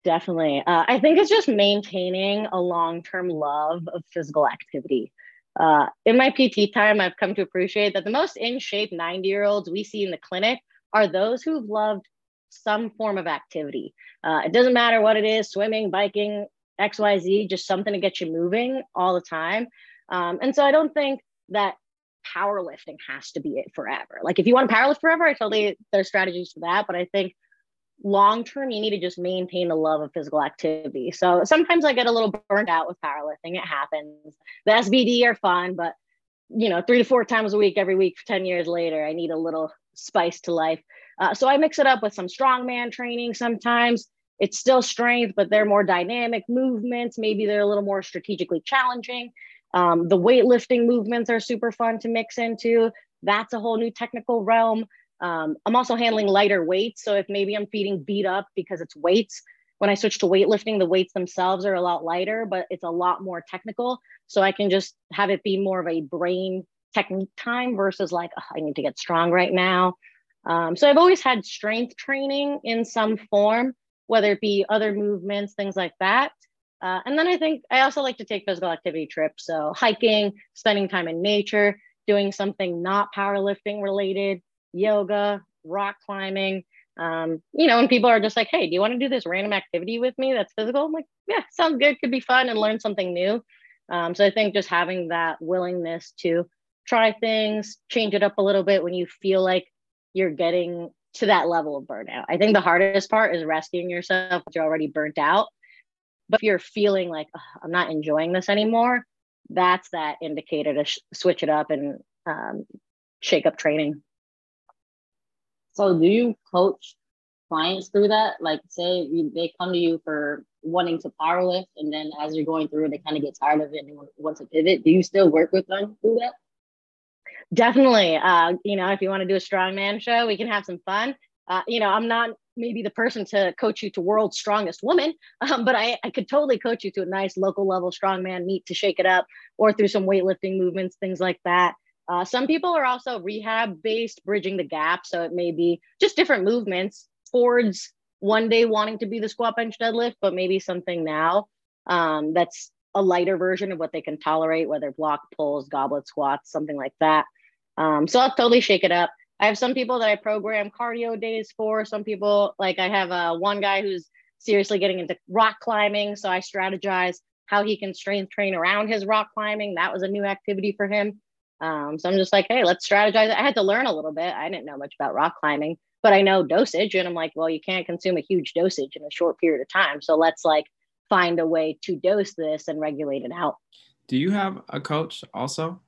Speaker 2: Definitely. Uh, I think it's just maintaining a long term love of physical activity. Uh, in my PT time, I've come to appreciate that the most in shape 90 year olds we see in the clinic are those who've loved some form of activity. Uh, it doesn't matter what it is swimming, biking, XYZ, just something to get you moving all the time. Um, and so I don't think that powerlifting has to be it forever. Like if you want to powerlift forever, I totally there's strategies for that. But I think long term, you need to just maintain the love of physical activity. So sometimes I get a little burnt out with powerlifting. It happens. The SBD are fun, but you know, three to four times a week every week for 10 years later, I need a little spice to life. Uh, so I mix it up with some strongman training sometimes. It's still strength, but they're more dynamic movements. Maybe they're a little more strategically challenging. Um, the weightlifting movements are super fun to mix into. That's a whole new technical realm. Um, I'm also handling lighter weights. So if maybe I'm feeding beat up because it's weights, when I switch to weightlifting, the weights themselves are a lot lighter, but it's a lot more technical. So I can just have it be more of a brain technique time versus like, oh, I need to get strong right now. Um, so I've always had strength training in some form, whether it be other movements, things like that. Uh, and then I think I also like to take physical activity trips. So hiking, spending time in nature, doing something not powerlifting related, yoga, rock climbing. Um, you know, and people are just like, hey, do you want to do this random activity with me that's physical? I'm like, yeah, sounds good, could be fun and learn something new. Um, so I think just having that willingness to try things, change it up a little bit when you feel like you're getting to that level of burnout. I think the hardest part is rescuing yourself you're already burnt out. But if you're feeling like I'm not enjoying this anymore, that's that indicator to sh- switch it up and um, shake up training.
Speaker 3: So, do you coach clients through that? Like, say they come to you for wanting to powerlift, and then as you're going through they kind of get tired of it and want to pivot. Do you still work with them through that?
Speaker 2: Definitely. Uh, you know, if you want to do a strongman show, we can have some fun. Uh, you know, I'm not maybe the person to coach you to world's strongest woman, um, but I, I could totally coach you to a nice local level strongman meet to shake it up or through some weightlifting movements, things like that. Uh, some people are also rehab based, bridging the gap. So it may be just different movements towards one day wanting to be the squat bench deadlift, but maybe something now um, that's a lighter version of what they can tolerate, whether block pulls, goblet squats, something like that. Um, so I'll totally shake it up. I have some people that I program cardio days for. Some people, like I have uh, one guy who's seriously getting into rock climbing. So I strategize how he can strength train around his rock climbing. That was a new activity for him. Um, so I'm just like, hey, let's strategize. I had to learn a little bit. I didn't know much about rock climbing, but I know dosage. And I'm like, well, you can't consume a huge dosage in a short period of time. So let's like find a way to dose this and regulate it out.
Speaker 1: Do you have a coach also?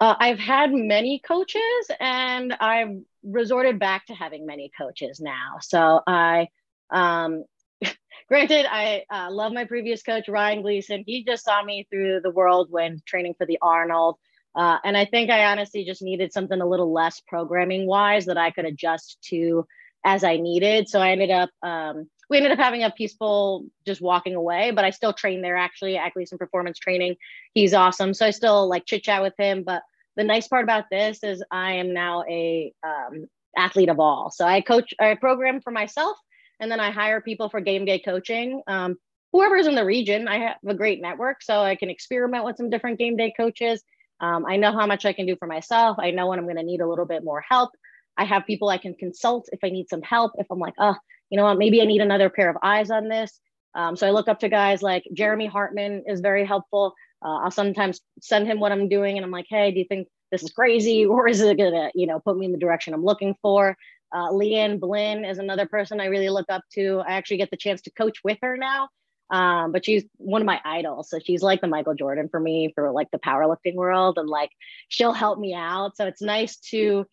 Speaker 2: Uh, I've had many coaches and I've resorted back to having many coaches now. So I, um, granted, I uh, love my previous coach, Ryan Gleason. He just saw me through the world when training for the Arnold. Uh, and I think I honestly just needed something a little less programming wise that I could adjust to as I needed. So I ended up, um, we ended up having a peaceful just walking away, but I still train there actually at Gleason Performance Training. He's awesome. So I still like chit chat with him. But the nice part about this is I am now a um, athlete of all. So I coach, I program for myself, and then I hire people for game day coaching. Um, whoever's in the region, I have a great network, so I can experiment with some different game day coaches. Um, I know how much I can do for myself. I know when I'm going to need a little bit more help. I have people I can consult if I need some help. If I'm like, oh, you know what, maybe I need another pair of eyes on this. Um, so I look up to guys like Jeremy Hartman is very helpful. Uh, I'll sometimes send him what I'm doing, and I'm like, hey, do you think this is crazy, or is it gonna, you know, put me in the direction I'm looking for? Uh, Leanne Blinn is another person I really look up to. I actually get the chance to coach with her now, um, but she's one of my idols. So she's like the Michael Jordan for me for like the powerlifting world, and like she'll help me out. So it's nice to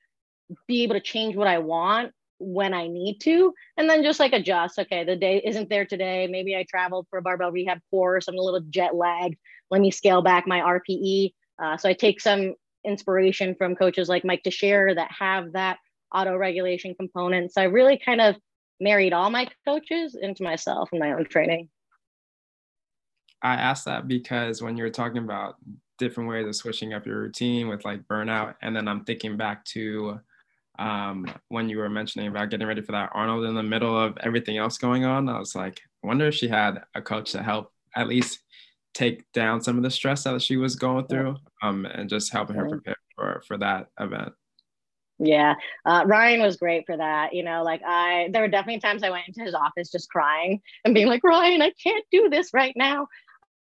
Speaker 2: be able to change what I want when I need to, and then just like adjust. Okay, the day isn't there today. Maybe I traveled for a barbell rehab course. I'm a little jet lagged. Let me scale back my RPE. Uh, so I take some inspiration from coaches like Mike Tuchscherer that have that auto regulation component. So I really kind of married all my coaches into myself and my own training.
Speaker 1: I asked that because when you were talking about different ways of switching up your routine with like burnout, and then I'm thinking back to um, when you were mentioning about getting ready for that Arnold in the middle of everything else going on, I was like, I wonder if she had a coach to help at least take down some of the stress that she was going through um, and just helping her prepare for, for that event.
Speaker 2: Yeah, uh, Ryan was great for that. You know, like I, there were definitely times I went into his office just crying and being like, Ryan, I can't do this right now.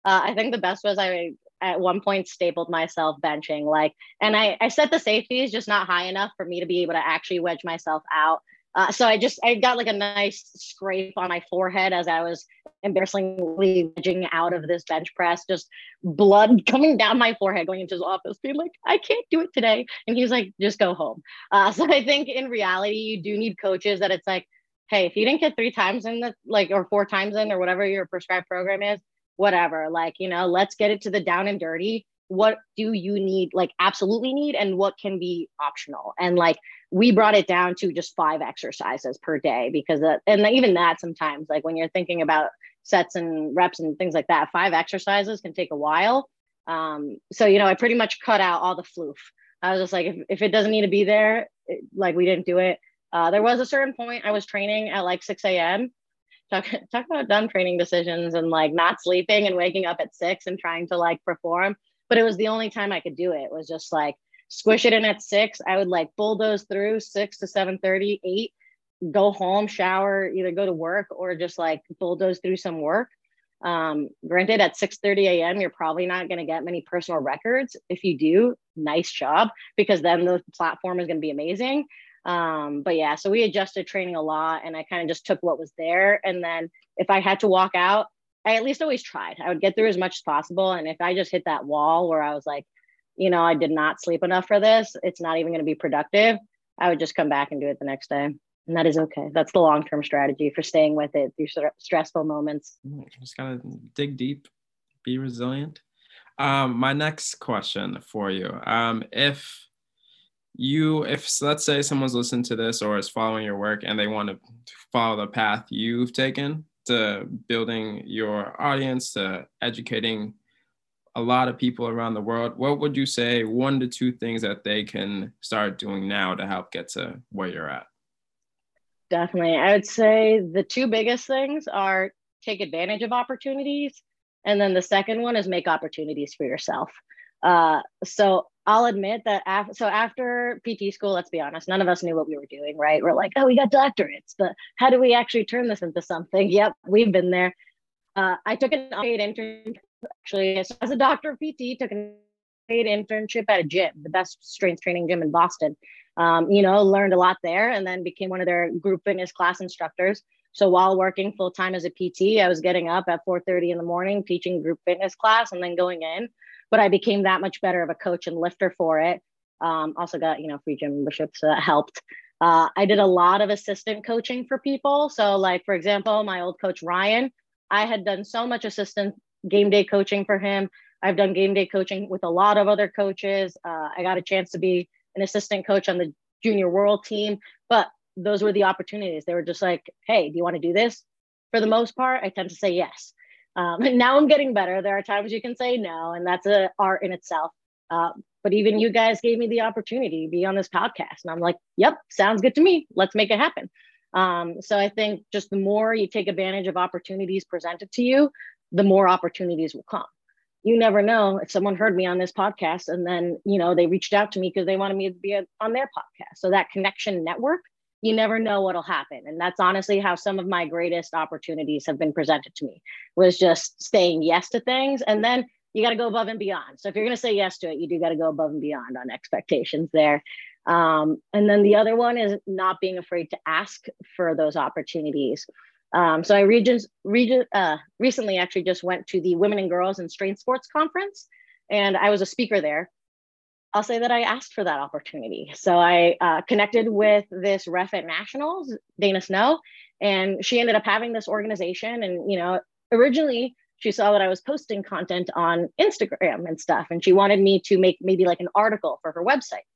Speaker 2: Uh, I think the best was I at one point stapled myself benching like and I, I set the safeties just not high enough for me to be able to actually wedge myself out. Uh, so i just i got like a nice scrape on my forehead as i was embarrassingly wedging out of this bench press just blood coming down my forehead going into his office being like i can't do it today. And he was like just go home. Uh, so i think in reality you do need coaches that it's like hey if you didn't get three times in the like or four times in or whatever your prescribed program is whatever like you know let's get it to the down and dirty. What do you need like absolutely need and what can be optional? And like we brought it down to just five exercises per day because that, and even that sometimes like when you're thinking about sets and reps and things like that five exercises can take a while. Um, so you know i pretty much cut out all the floof. I was just like if, if it doesn't need to be there it, like we didn't do it. Uh, there was a certain point i was training at like 6 a.m talk, talk about dumb training decisions and like not sleeping and waking up at six and trying to like perform but it was the only time I could do it. was just like squish it in at six. I would like bulldoze through six to 7 30, eight, go home, shower, either go to work or just like bulldoze through some work. Um, granted, at 6 30 a.m., you're probably not going to get many personal records. If you do, nice job, because then the platform is going to be amazing. Um, but yeah, so we adjusted training a lot and I kind of just took what was there. And then if I had to walk out, I at least always tried. I would get through as much as possible. And if I just hit that wall where I was like, you know, I did not sleep enough for this, it's not even going to be productive, I would just come back and do it the next day. And that is okay. That's the long term strategy for staying with it through st- stressful moments.
Speaker 1: Just got to dig deep, be resilient. Um, my next question for you um, if you if let's say someone's listening to this or is following your work and they want to follow the path you've taken to building your audience, to educating a lot of people around the world, what would you say one to two things that they can start doing now to help get to where you're at?
Speaker 2: Definitely. I would say the two biggest things are take advantage of opportunities. And then the second one is make opportunities for yourself. Uh, so I'll admit that after, so after PT school, let's be honest, none of us knew what we were doing, right? We're like, oh, we got doctorates, but how do we actually turn this into something? Yep, we've been there. Uh, I took an unpaid internship actually as a doctor of PT, took an paid internship at a gym, the best strength training gym in Boston. Um, you know, learned a lot there and then became one of their group fitness class instructors. So while working full time as a PT, I was getting up at 4:30 in the morning, teaching group fitness class, and then going in but I became that much better of a coach and lifter for it. Um, also got, you know, free gym membership, so that helped. Uh, I did a lot of assistant coaching for people. So, like, for example, my old coach, Ryan, I had done so much assistant game day coaching for him. I've done game day coaching with a lot of other coaches. Uh, I got a chance to be an assistant coach on the junior world team, but those were the opportunities. They were just like, hey, do you want to do this? For the most part, I tend to say yes. Um, and now I'm getting better. There are times you can say no, and that's an art in itself. Uh, but even you guys gave me the opportunity to be on this podcast, and I'm like, "Yep, sounds good to me. Let's make it happen." Um, so I think just the more you take advantage of opportunities presented to you, the more opportunities will come. You never know if someone heard me on this podcast and then you know they reached out to me because they wanted me to be on their podcast. So that connection network you never know what'll happen. And that's honestly how some of my greatest opportunities have been presented to me was just saying yes to things. And then you got to go above and beyond. So if you're going to say yes to it you do got to go above and beyond on expectations there. Um, and then the other one is not being afraid to ask for those opportunities. Um, so i regions, region, uh, recently actually just went to the women and girls in strength sports conference and i was a speaker there I'll say that I asked for that opportunity. So I uh, connected with this ref at nationals, Dana Snow, and she ended up having this organization. And, you know, originally she saw that I was posting content on Instagram and stuff, and she wanted me to make maybe like an article for her website.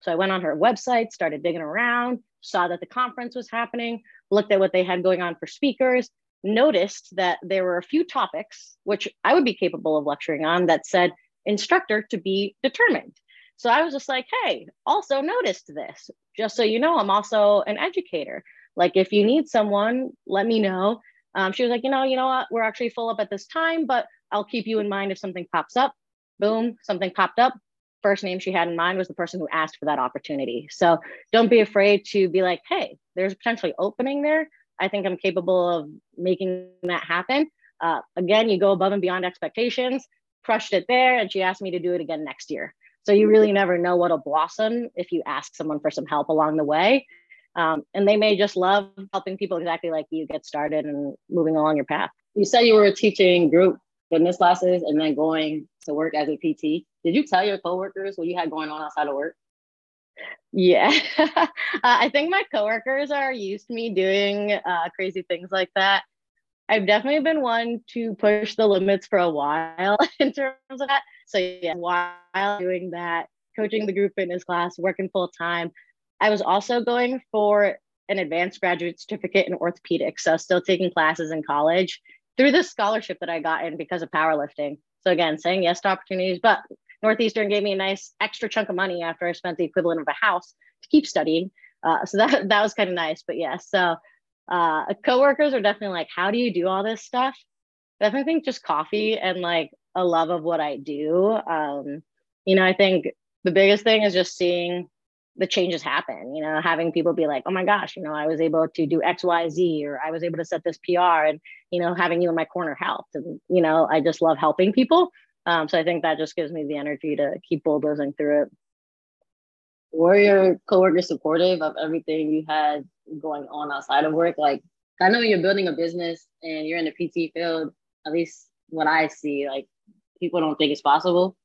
Speaker 2: So I went on her website, started digging around, saw that the conference was happening, looked at what they had going on for speakers, noticed that there were a few topics which I would be capable of lecturing on that said instructor to be determined. So I was just like, hey, also noticed this. Just so you know, I'm also an educator. Like if you need someone, let me know. Um, she was like, you know, you know what? We're actually full up at this time, but I'll keep you in mind if something pops up. Boom, something popped up. First name she had in mind was the person who asked for that opportunity. So don't be afraid to be like, hey, there's potentially opening there. I think I'm capable of making that happen. Uh, again, you go above and beyond expectations, crushed it there, and she asked me to do it again next year. So you really never know what'll blossom if you ask someone for some help along the way. Um, and they may just love helping people exactly like you get started and moving along your path.
Speaker 3: You said you were teaching group fitness classes and then going to work as a PT. Did you tell your coworkers what you had going on outside of work?
Speaker 2: Yeah, uh, I think my coworkers are used to me doing uh, crazy things like that. I've definitely been one to push the limits for a while in terms of that. So yeah, while doing that, coaching the group fitness class, working full time, I was also going for an advanced graduate certificate in orthopedics. So still taking classes in college through the scholarship that I got in because of powerlifting. So again, saying yes to opportunities, but Northeastern gave me a nice extra chunk of money after I spent the equivalent of a house to keep studying. Uh, so that that was kind of nice. But yeah, so uh, coworkers are definitely like, how do you do all this stuff? Definitely think just coffee and like a love of what I do. Um, you know, I think the biggest thing is just seeing the changes happen, you know, having people be like, oh my gosh, you know, I was able to do X, Y, Z, or I was able to set this PR and, you know, having you in my corner helped. And, you know, I just love helping people. Um, so I think that just gives me the energy to keep bulldozing through it.
Speaker 3: Were your coworkers supportive of everything you had going on outside of work? Like, I know you're building a business and you're in the PT field, at least what I see, like, people don't think it's possible.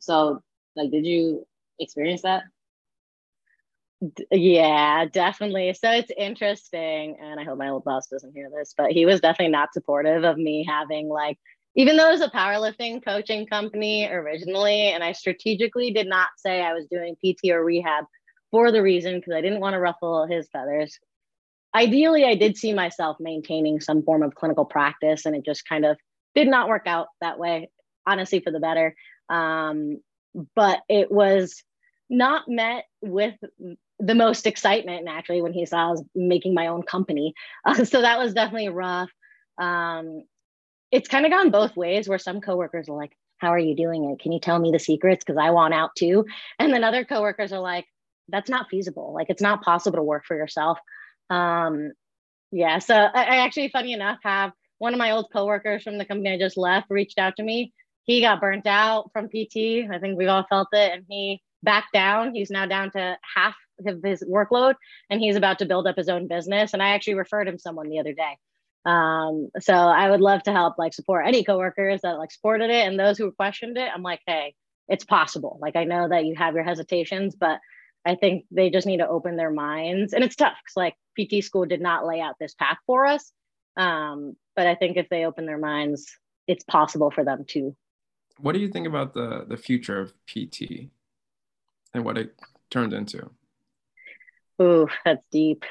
Speaker 3: So, like, did you experience that?
Speaker 2: Yeah, definitely. So it's interesting. And I hope my old boss doesn't hear this, but he was definitely not supportive of me having like, even though it was a powerlifting coaching company originally, and I strategically did not say I was doing PT or rehab for the reason because I didn't want to ruffle his feathers. Ideally, I did see myself maintaining some form of clinical practice, and it just kind of did not work out that way, honestly, for the better. Um, but it was not met with the most excitement naturally when he saw I was making my own company. Uh, so that was definitely rough. Um, it's kind of gone both ways where some coworkers are like, how are you doing it? Can you tell me the secrets? Because I want out too. And then other coworkers are like, that's not feasible. Like it's not possible to work for yourself. Um, yeah. So I, I actually, funny enough, have one of my old coworkers from the company I just left reached out to me. He got burnt out from PT. I think we all felt it. And he backed down. He's now down to half of his workload and he's about to build up his own business. And I actually referred him someone the other day. Um, so I would love to help like support any coworkers that like supported it and those who questioned it. I'm like, hey, it's possible. Like I know that you have your hesitations, but I think they just need to open their minds. And it's tough because like PT school did not lay out this path for us. Um, but I think if they open their minds, it's possible for them to.
Speaker 1: What do you think about the the future of PT and what it turned into?
Speaker 2: Ooh, that's deep.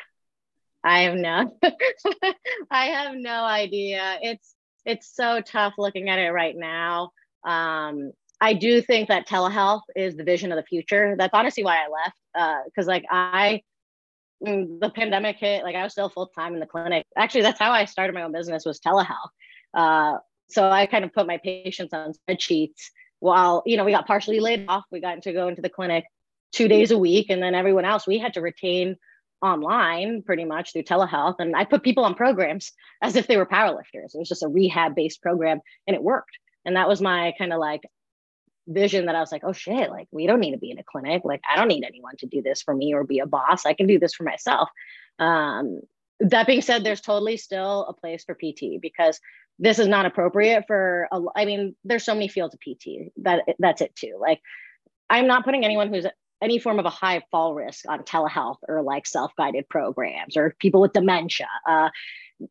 Speaker 2: I have no I have no idea. It's it's so tough looking at it right now. Um, I do think that telehealth is the vision of the future. That's honestly why I left. Because uh, like I, the pandemic hit, like I was still full time in the clinic. Actually, that's how I started my own business was telehealth. Uh, so I kind of put my patients on spreadsheets while you know we got partially laid off. We got to go into the clinic two days a week. And then everyone else we had to retain online pretty much through telehealth. And I put people on programs as if they were powerlifters. It was just a rehab based program and it worked. And that was my kind of like vision that I was like, oh shit, like we don't need to be in a clinic. Like I don't need anyone to do this for me or be a boss. I can do this for myself. Um, that being said, there's totally still a place for PT because this is not appropriate for a, I mean, there's so many fields of PT that that's it too. Like I'm not putting anyone who's any form of a high fall risk on telehealth or like self-guided programs or people with dementia. Uh,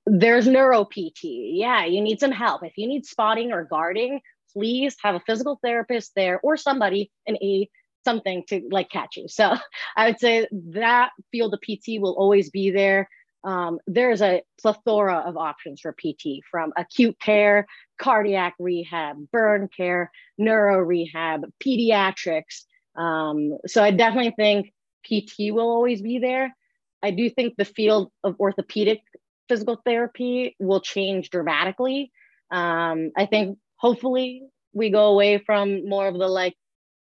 Speaker 2: there's neuro PT. Yeah, you need some help. If you need spotting or guarding, please have a physical therapist there or somebody in a something to like catch you. So I would say that field of PT will always be there. Um, there's a plethora of options for PT from acute care, cardiac rehab, burn care, neuro rehab, pediatrics. Um, so I definitely think PT will always be there. I do think the field of orthopedic physical therapy will change dramatically. Um, I think hopefully we go away from more of the like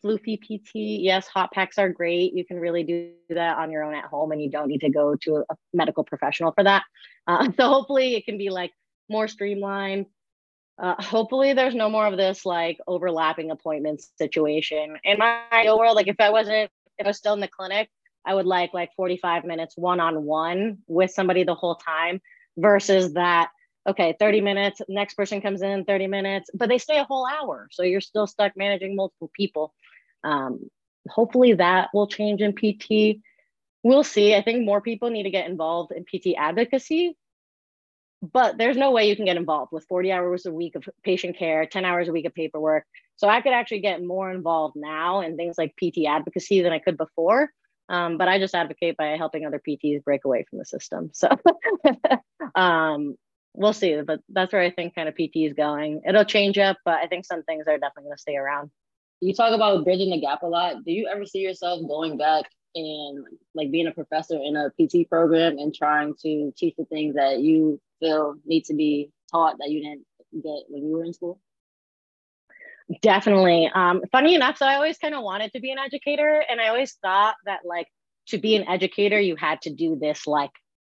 Speaker 2: floofy PT. Yes, hot packs are great. You can really do that on your own at home and you don't need to go to a medical professional for that. Uh, so hopefully it can be like more streamlined, uh, hopefully there's no more of this like overlapping appointments situation. In my ideal world like if i wasn't if i was still in the clinic i would like like 45 minutes one-on-one with somebody the whole time versus that okay 30 minutes next person comes in 30 minutes but they stay a whole hour so you're still stuck managing multiple people. Um, hopefully that will change in pt we'll see. I think more people need to get involved in pt advocacy but there's no way you can get involved with 40 hours a week of patient care, 10 hours a week of paperwork. So I could actually get more involved now in things like PT advocacy than I could before. Um, but I just advocate by helping other PTs break away from the system. So um, we'll see. But that's where I think kind of PT is going. It'll change up, but I think some things are definitely going to stay around.
Speaker 3: You talk about bridging the gap a lot. Do you ever see yourself going back and like being a professor in a PT program and trying to teach the things that you feel need to be taught that you didn't get when you were in school?
Speaker 2: Definitely. Um, funny enough, so I always kind of wanted to be an educator, and I always thought that like to be an educator, you had to do this like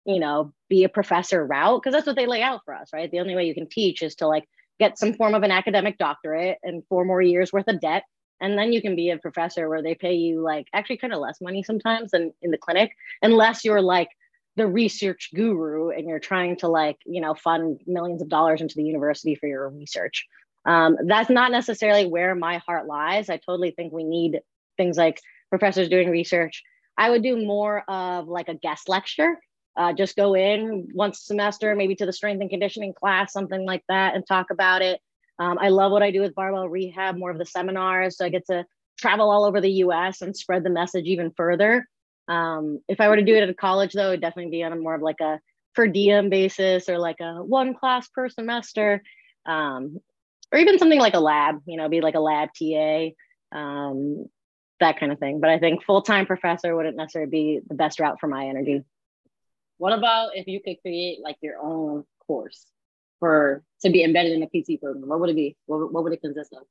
Speaker 2: you know be a professor route because that's what they lay out for us, right? The only way you can teach is to like get some form of an academic doctorate and four more years worth of debt and then you can be a professor where they pay you like actually kind of less money sometimes than in the clinic unless you're like the research guru and you're trying to like you know fund millions of dollars into the university for your research um, that's not necessarily where my heart lies i totally think we need things like professors doing research i would do more of like a guest lecture uh, just go in once a semester maybe to the strength and conditioning class something like that and talk about it um, I love what I do with barbell rehab, more of the seminars. So I get to travel all over the US and spread the message even further. Um, if I were to do it at a college, though, it'd definitely be on a more of like a per diem basis or like a one class per semester, um, or even something like a lab, you know, be like a lab TA, um, that kind of thing. But I think full time professor wouldn't necessarily be the best route for my energy.
Speaker 3: What about if you could create like your own course? for to be embedded in a PT program? What would it be? What, what would it consist of?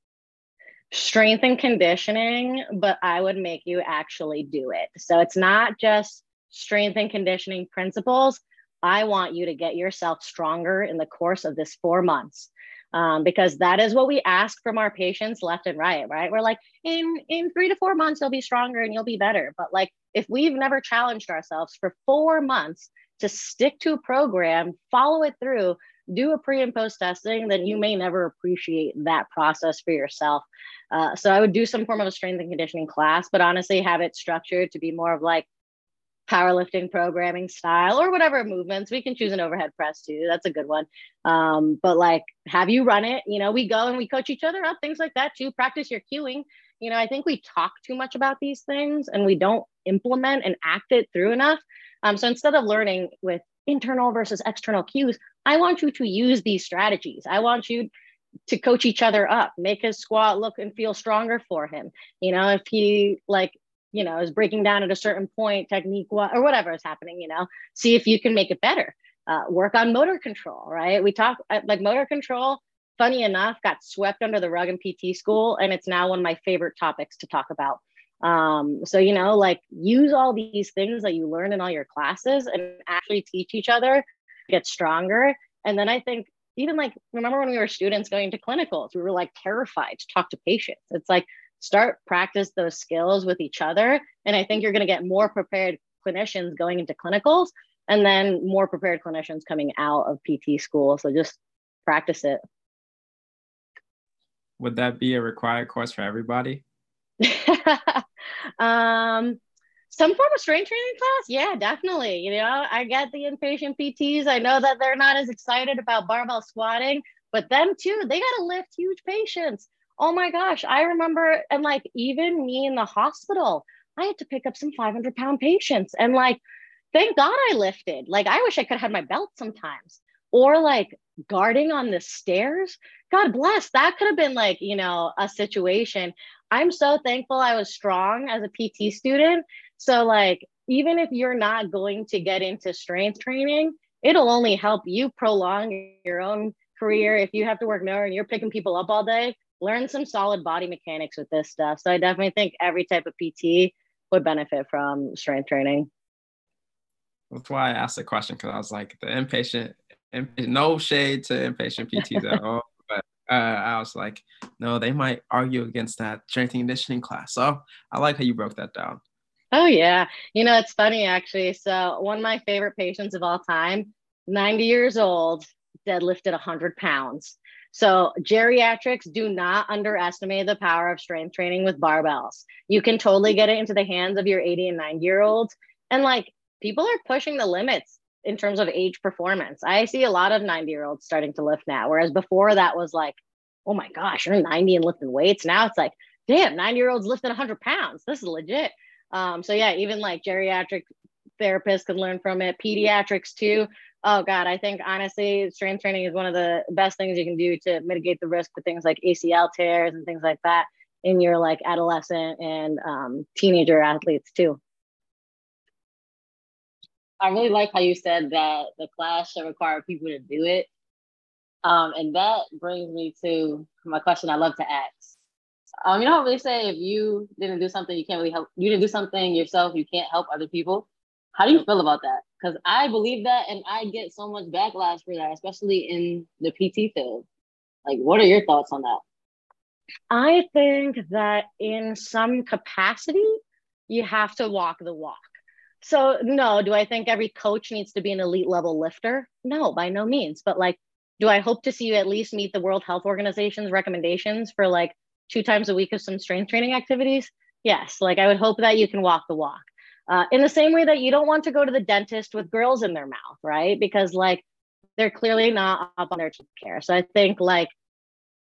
Speaker 2: Strength and conditioning, but I would make you actually do it. So it's not just strength and conditioning principles. I want you to get yourself stronger in the course of this four months. Um, because that is what we ask from our patients left and right right we're like in in three to four months you'll be stronger and you'll be better but like if we've never challenged ourselves for four months to stick to a program follow it through do a pre and post testing, then you may never appreciate that process for yourself. Uh, so I would do some form of a strength and conditioning class, but honestly, have it structured to be more of like powerlifting programming style or whatever movements. We can choose an overhead press too. That's a good one. Um, but like, have you run it? You know, we go and we coach each other up, things like that too. Practice your cueing. You know, I think we talk too much about these things and we don't implement and act it through enough. Um, so instead of learning with internal versus external cues, I want you to use these strategies. I want you to coach each other up, make his squat look and feel stronger for him. You know, if he like, you know, is breaking down at a certain point, technique or whatever is happening, you know, see if you can make it better. Uh, work on motor control, right? We talk uh, like motor control, funny enough, got swept under the rug in PT school, and it's now one of my favorite topics to talk about. Um, so, you know, like use all these things that you learn in all your classes and actually teach each other get stronger. And then I think even like remember when we were students going to clinicals, we were like terrified to talk to patients. It's like start practice those skills with each other. And I think you're going to get more prepared clinicians going into clinicals and then more prepared clinicians coming out of PT school. So just practice it.
Speaker 1: Would that be a required course for everybody?
Speaker 2: um, some form of strength training class? Yeah definitely. You know i get the inpatient pts i know that they're not as excited about barbell squatting but them too they got to lift huge patients. Oh my gosh i remember and like even me in the hospital i had to pick up some 500 pound patients and like thank god i lifted. Like i wish i could have had my belt sometimes. Or like guarding on the stairs. God bless that could have been like you know a situation. I'm so thankful i was strong as a pt student so, like, even if you're not going to get into strength training, it'll only help you prolong your own career. If you have to work more and you're picking people up all day, learn some solid body mechanics with this stuff. So, I definitely think every type of PT would benefit from strength training.
Speaker 1: That's why I asked the question because I was like, the inpatient, no shade to inpatient PTs at all. But uh, I was like, no, they might argue against that strength and conditioning class. So I like how you broke that down.
Speaker 2: Oh yeah. You know, it's funny actually. So one of my favorite patients of all time, 90 years old, deadlifted 100 pounds. So geriatrics do not underestimate the power of strength training with barbells. You can totally get it into the hands of your 80 and 90 year olds. And like people are pushing the limits in terms of age performance. I see a lot of 90 year olds starting to lift now, whereas before that was like, oh my gosh, you're 90 and lifting weights. Now it's like, damn, 90 year olds lifting 100 pounds. This is legit. Um, so yeah, even like geriatric therapists can learn from it, pediatrics too. Oh God, I think honestly, strength training is one of the best things you can do to mitigate the risk for things like ACL tears and things like that in your like adolescent and um, teenager athletes too.
Speaker 3: I really like how you said that the class should require people to do it. Um, and that brings me to my question I love to ask. Um, you know how they say if you didn't do something, you can't really help. You didn't do something yourself, you can't help other people. How do you feel about that? Because I believe that, and I get so much backlash for that, especially in the PT field. Like, what are your thoughts on that?
Speaker 2: I think that in some capacity, you have to walk the walk. So, no, do I think every coach needs to be an elite level lifter? No, by no means. But, like, do I hope to see you at least meet the World Health Organization's recommendations for like two times a week of some strength training activities? Yes, like I would hope that you can walk the walk. Uh, in the same way that you don't want to go to the dentist with girls in their mouth, right? Because like they're clearly not up on their teeth care. So I think like,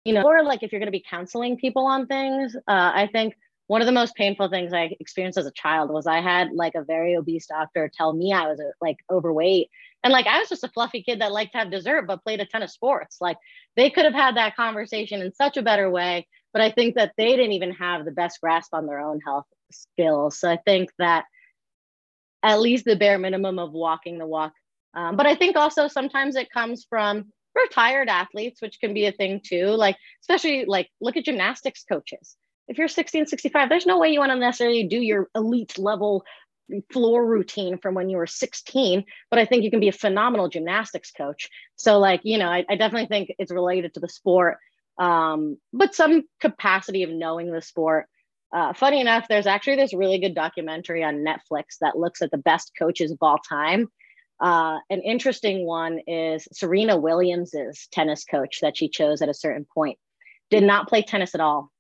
Speaker 2: you know, or like if you're going to be counseling people on things, uh, I think one of the most painful things I experienced as a child was I had like a very obese doctor tell me I was like overweight. And like I was just a fluffy kid that liked to have dessert but played a ton of sports. Like they could have had that conversation in such a better way. But I think that they didn't even have the best grasp on their own health skills. So I think that at least the bare minimum of walking the walk. Um, but I think also sometimes it comes from retired athletes, which can be a thing too. Like, especially like look at gymnastics coaches if you're 16, 65, there's no way you want to necessarily do your elite level floor routine from when you were 16 but i think you can be a phenomenal gymnastics coach so like you know i, I definitely think it's related to the sport um, but some capacity of knowing the sport. Uh, funny enough there's actually this really good documentary on netflix that looks at the best coaches of all time. Uh, an interesting one is serena williams's tennis coach that she chose at a certain point. Did not play tennis at all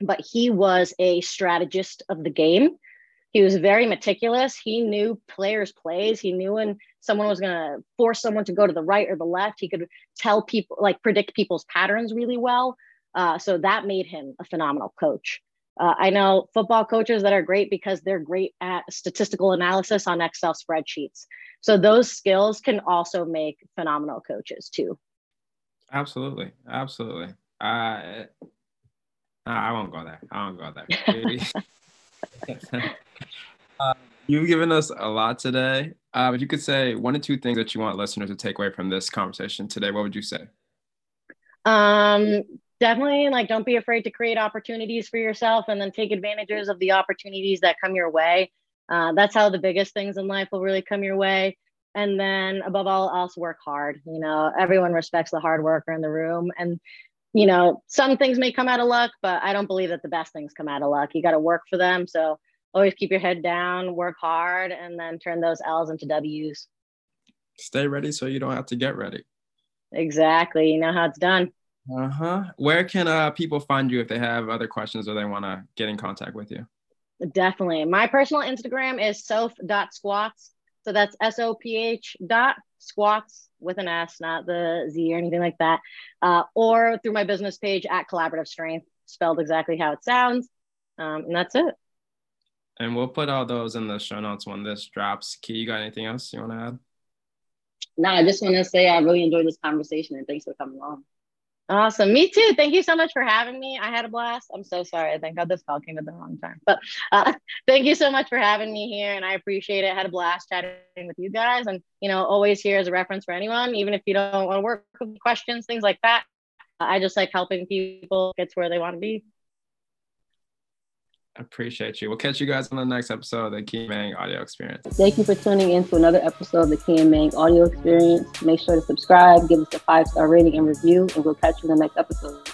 Speaker 2: but he was a strategist of the game. He was very meticulous. He knew players' plays. He knew when someone was going to force someone to go to the right or the left. He could tell people, like predict people's patterns really well. Uh, so that made him a phenomenal coach. Uh, I know football coaches that are great because they're great at statistical analysis on Excel spreadsheets. So those skills can also make phenomenal coaches too.
Speaker 1: Absolutely, absolutely. Uh, I won't go there. I won't go there. you've given us a lot today. Uh, but you could say one or two things that you want listeners to take away from this conversation today. What would you say?
Speaker 2: Um, definitely, like, don't be afraid to create opportunities for yourself, and then take advantages of the opportunities that come your way. Uh, that's how the biggest things in life will really come your way. And then, above all else, work hard. You know, everyone respects the hard worker in the room, and you know, some things may come out of luck, but I don't believe that the best things come out of luck. You got to work for them. So always keep your head down, work hard, and then turn those L's into W's.
Speaker 1: Stay ready so you don't have to get ready.
Speaker 2: Exactly. You know how it's done.
Speaker 1: Uh huh. Where can uh, people find you if they have other questions or they want to get in contact with you?
Speaker 2: Definitely. My personal Instagram is soph.squats. So that's S O P H dot squats with an S, not the Z or anything like that, uh, or through my business page at Collaborative Strength, spelled exactly how it sounds. Um, and that's it.
Speaker 1: And we'll put all those in the show notes when this drops. Key, you got anything else you want to add?
Speaker 3: No, I just want to say I really enjoyed this conversation and thanks for coming on.
Speaker 2: Awesome. Me too. Thank you so much for having me. I had a blast. I'm so sorry. Thank God this call came at the wrong time. But uh, thank you so much for having me here. And I appreciate it. I had a blast chatting with you guys. And, you know, always here as a reference for anyone, even if you don't want to work with questions, things like that. I just like helping people get to where they want to be.
Speaker 1: Appreciate you. We'll catch you guys on the next episode of the Key Mang Audio Experience.
Speaker 3: Thank you for tuning in to another episode of the Key Mang Audio Experience. Make sure to subscribe, give us a five star rating and review, and we'll catch you in the next episode.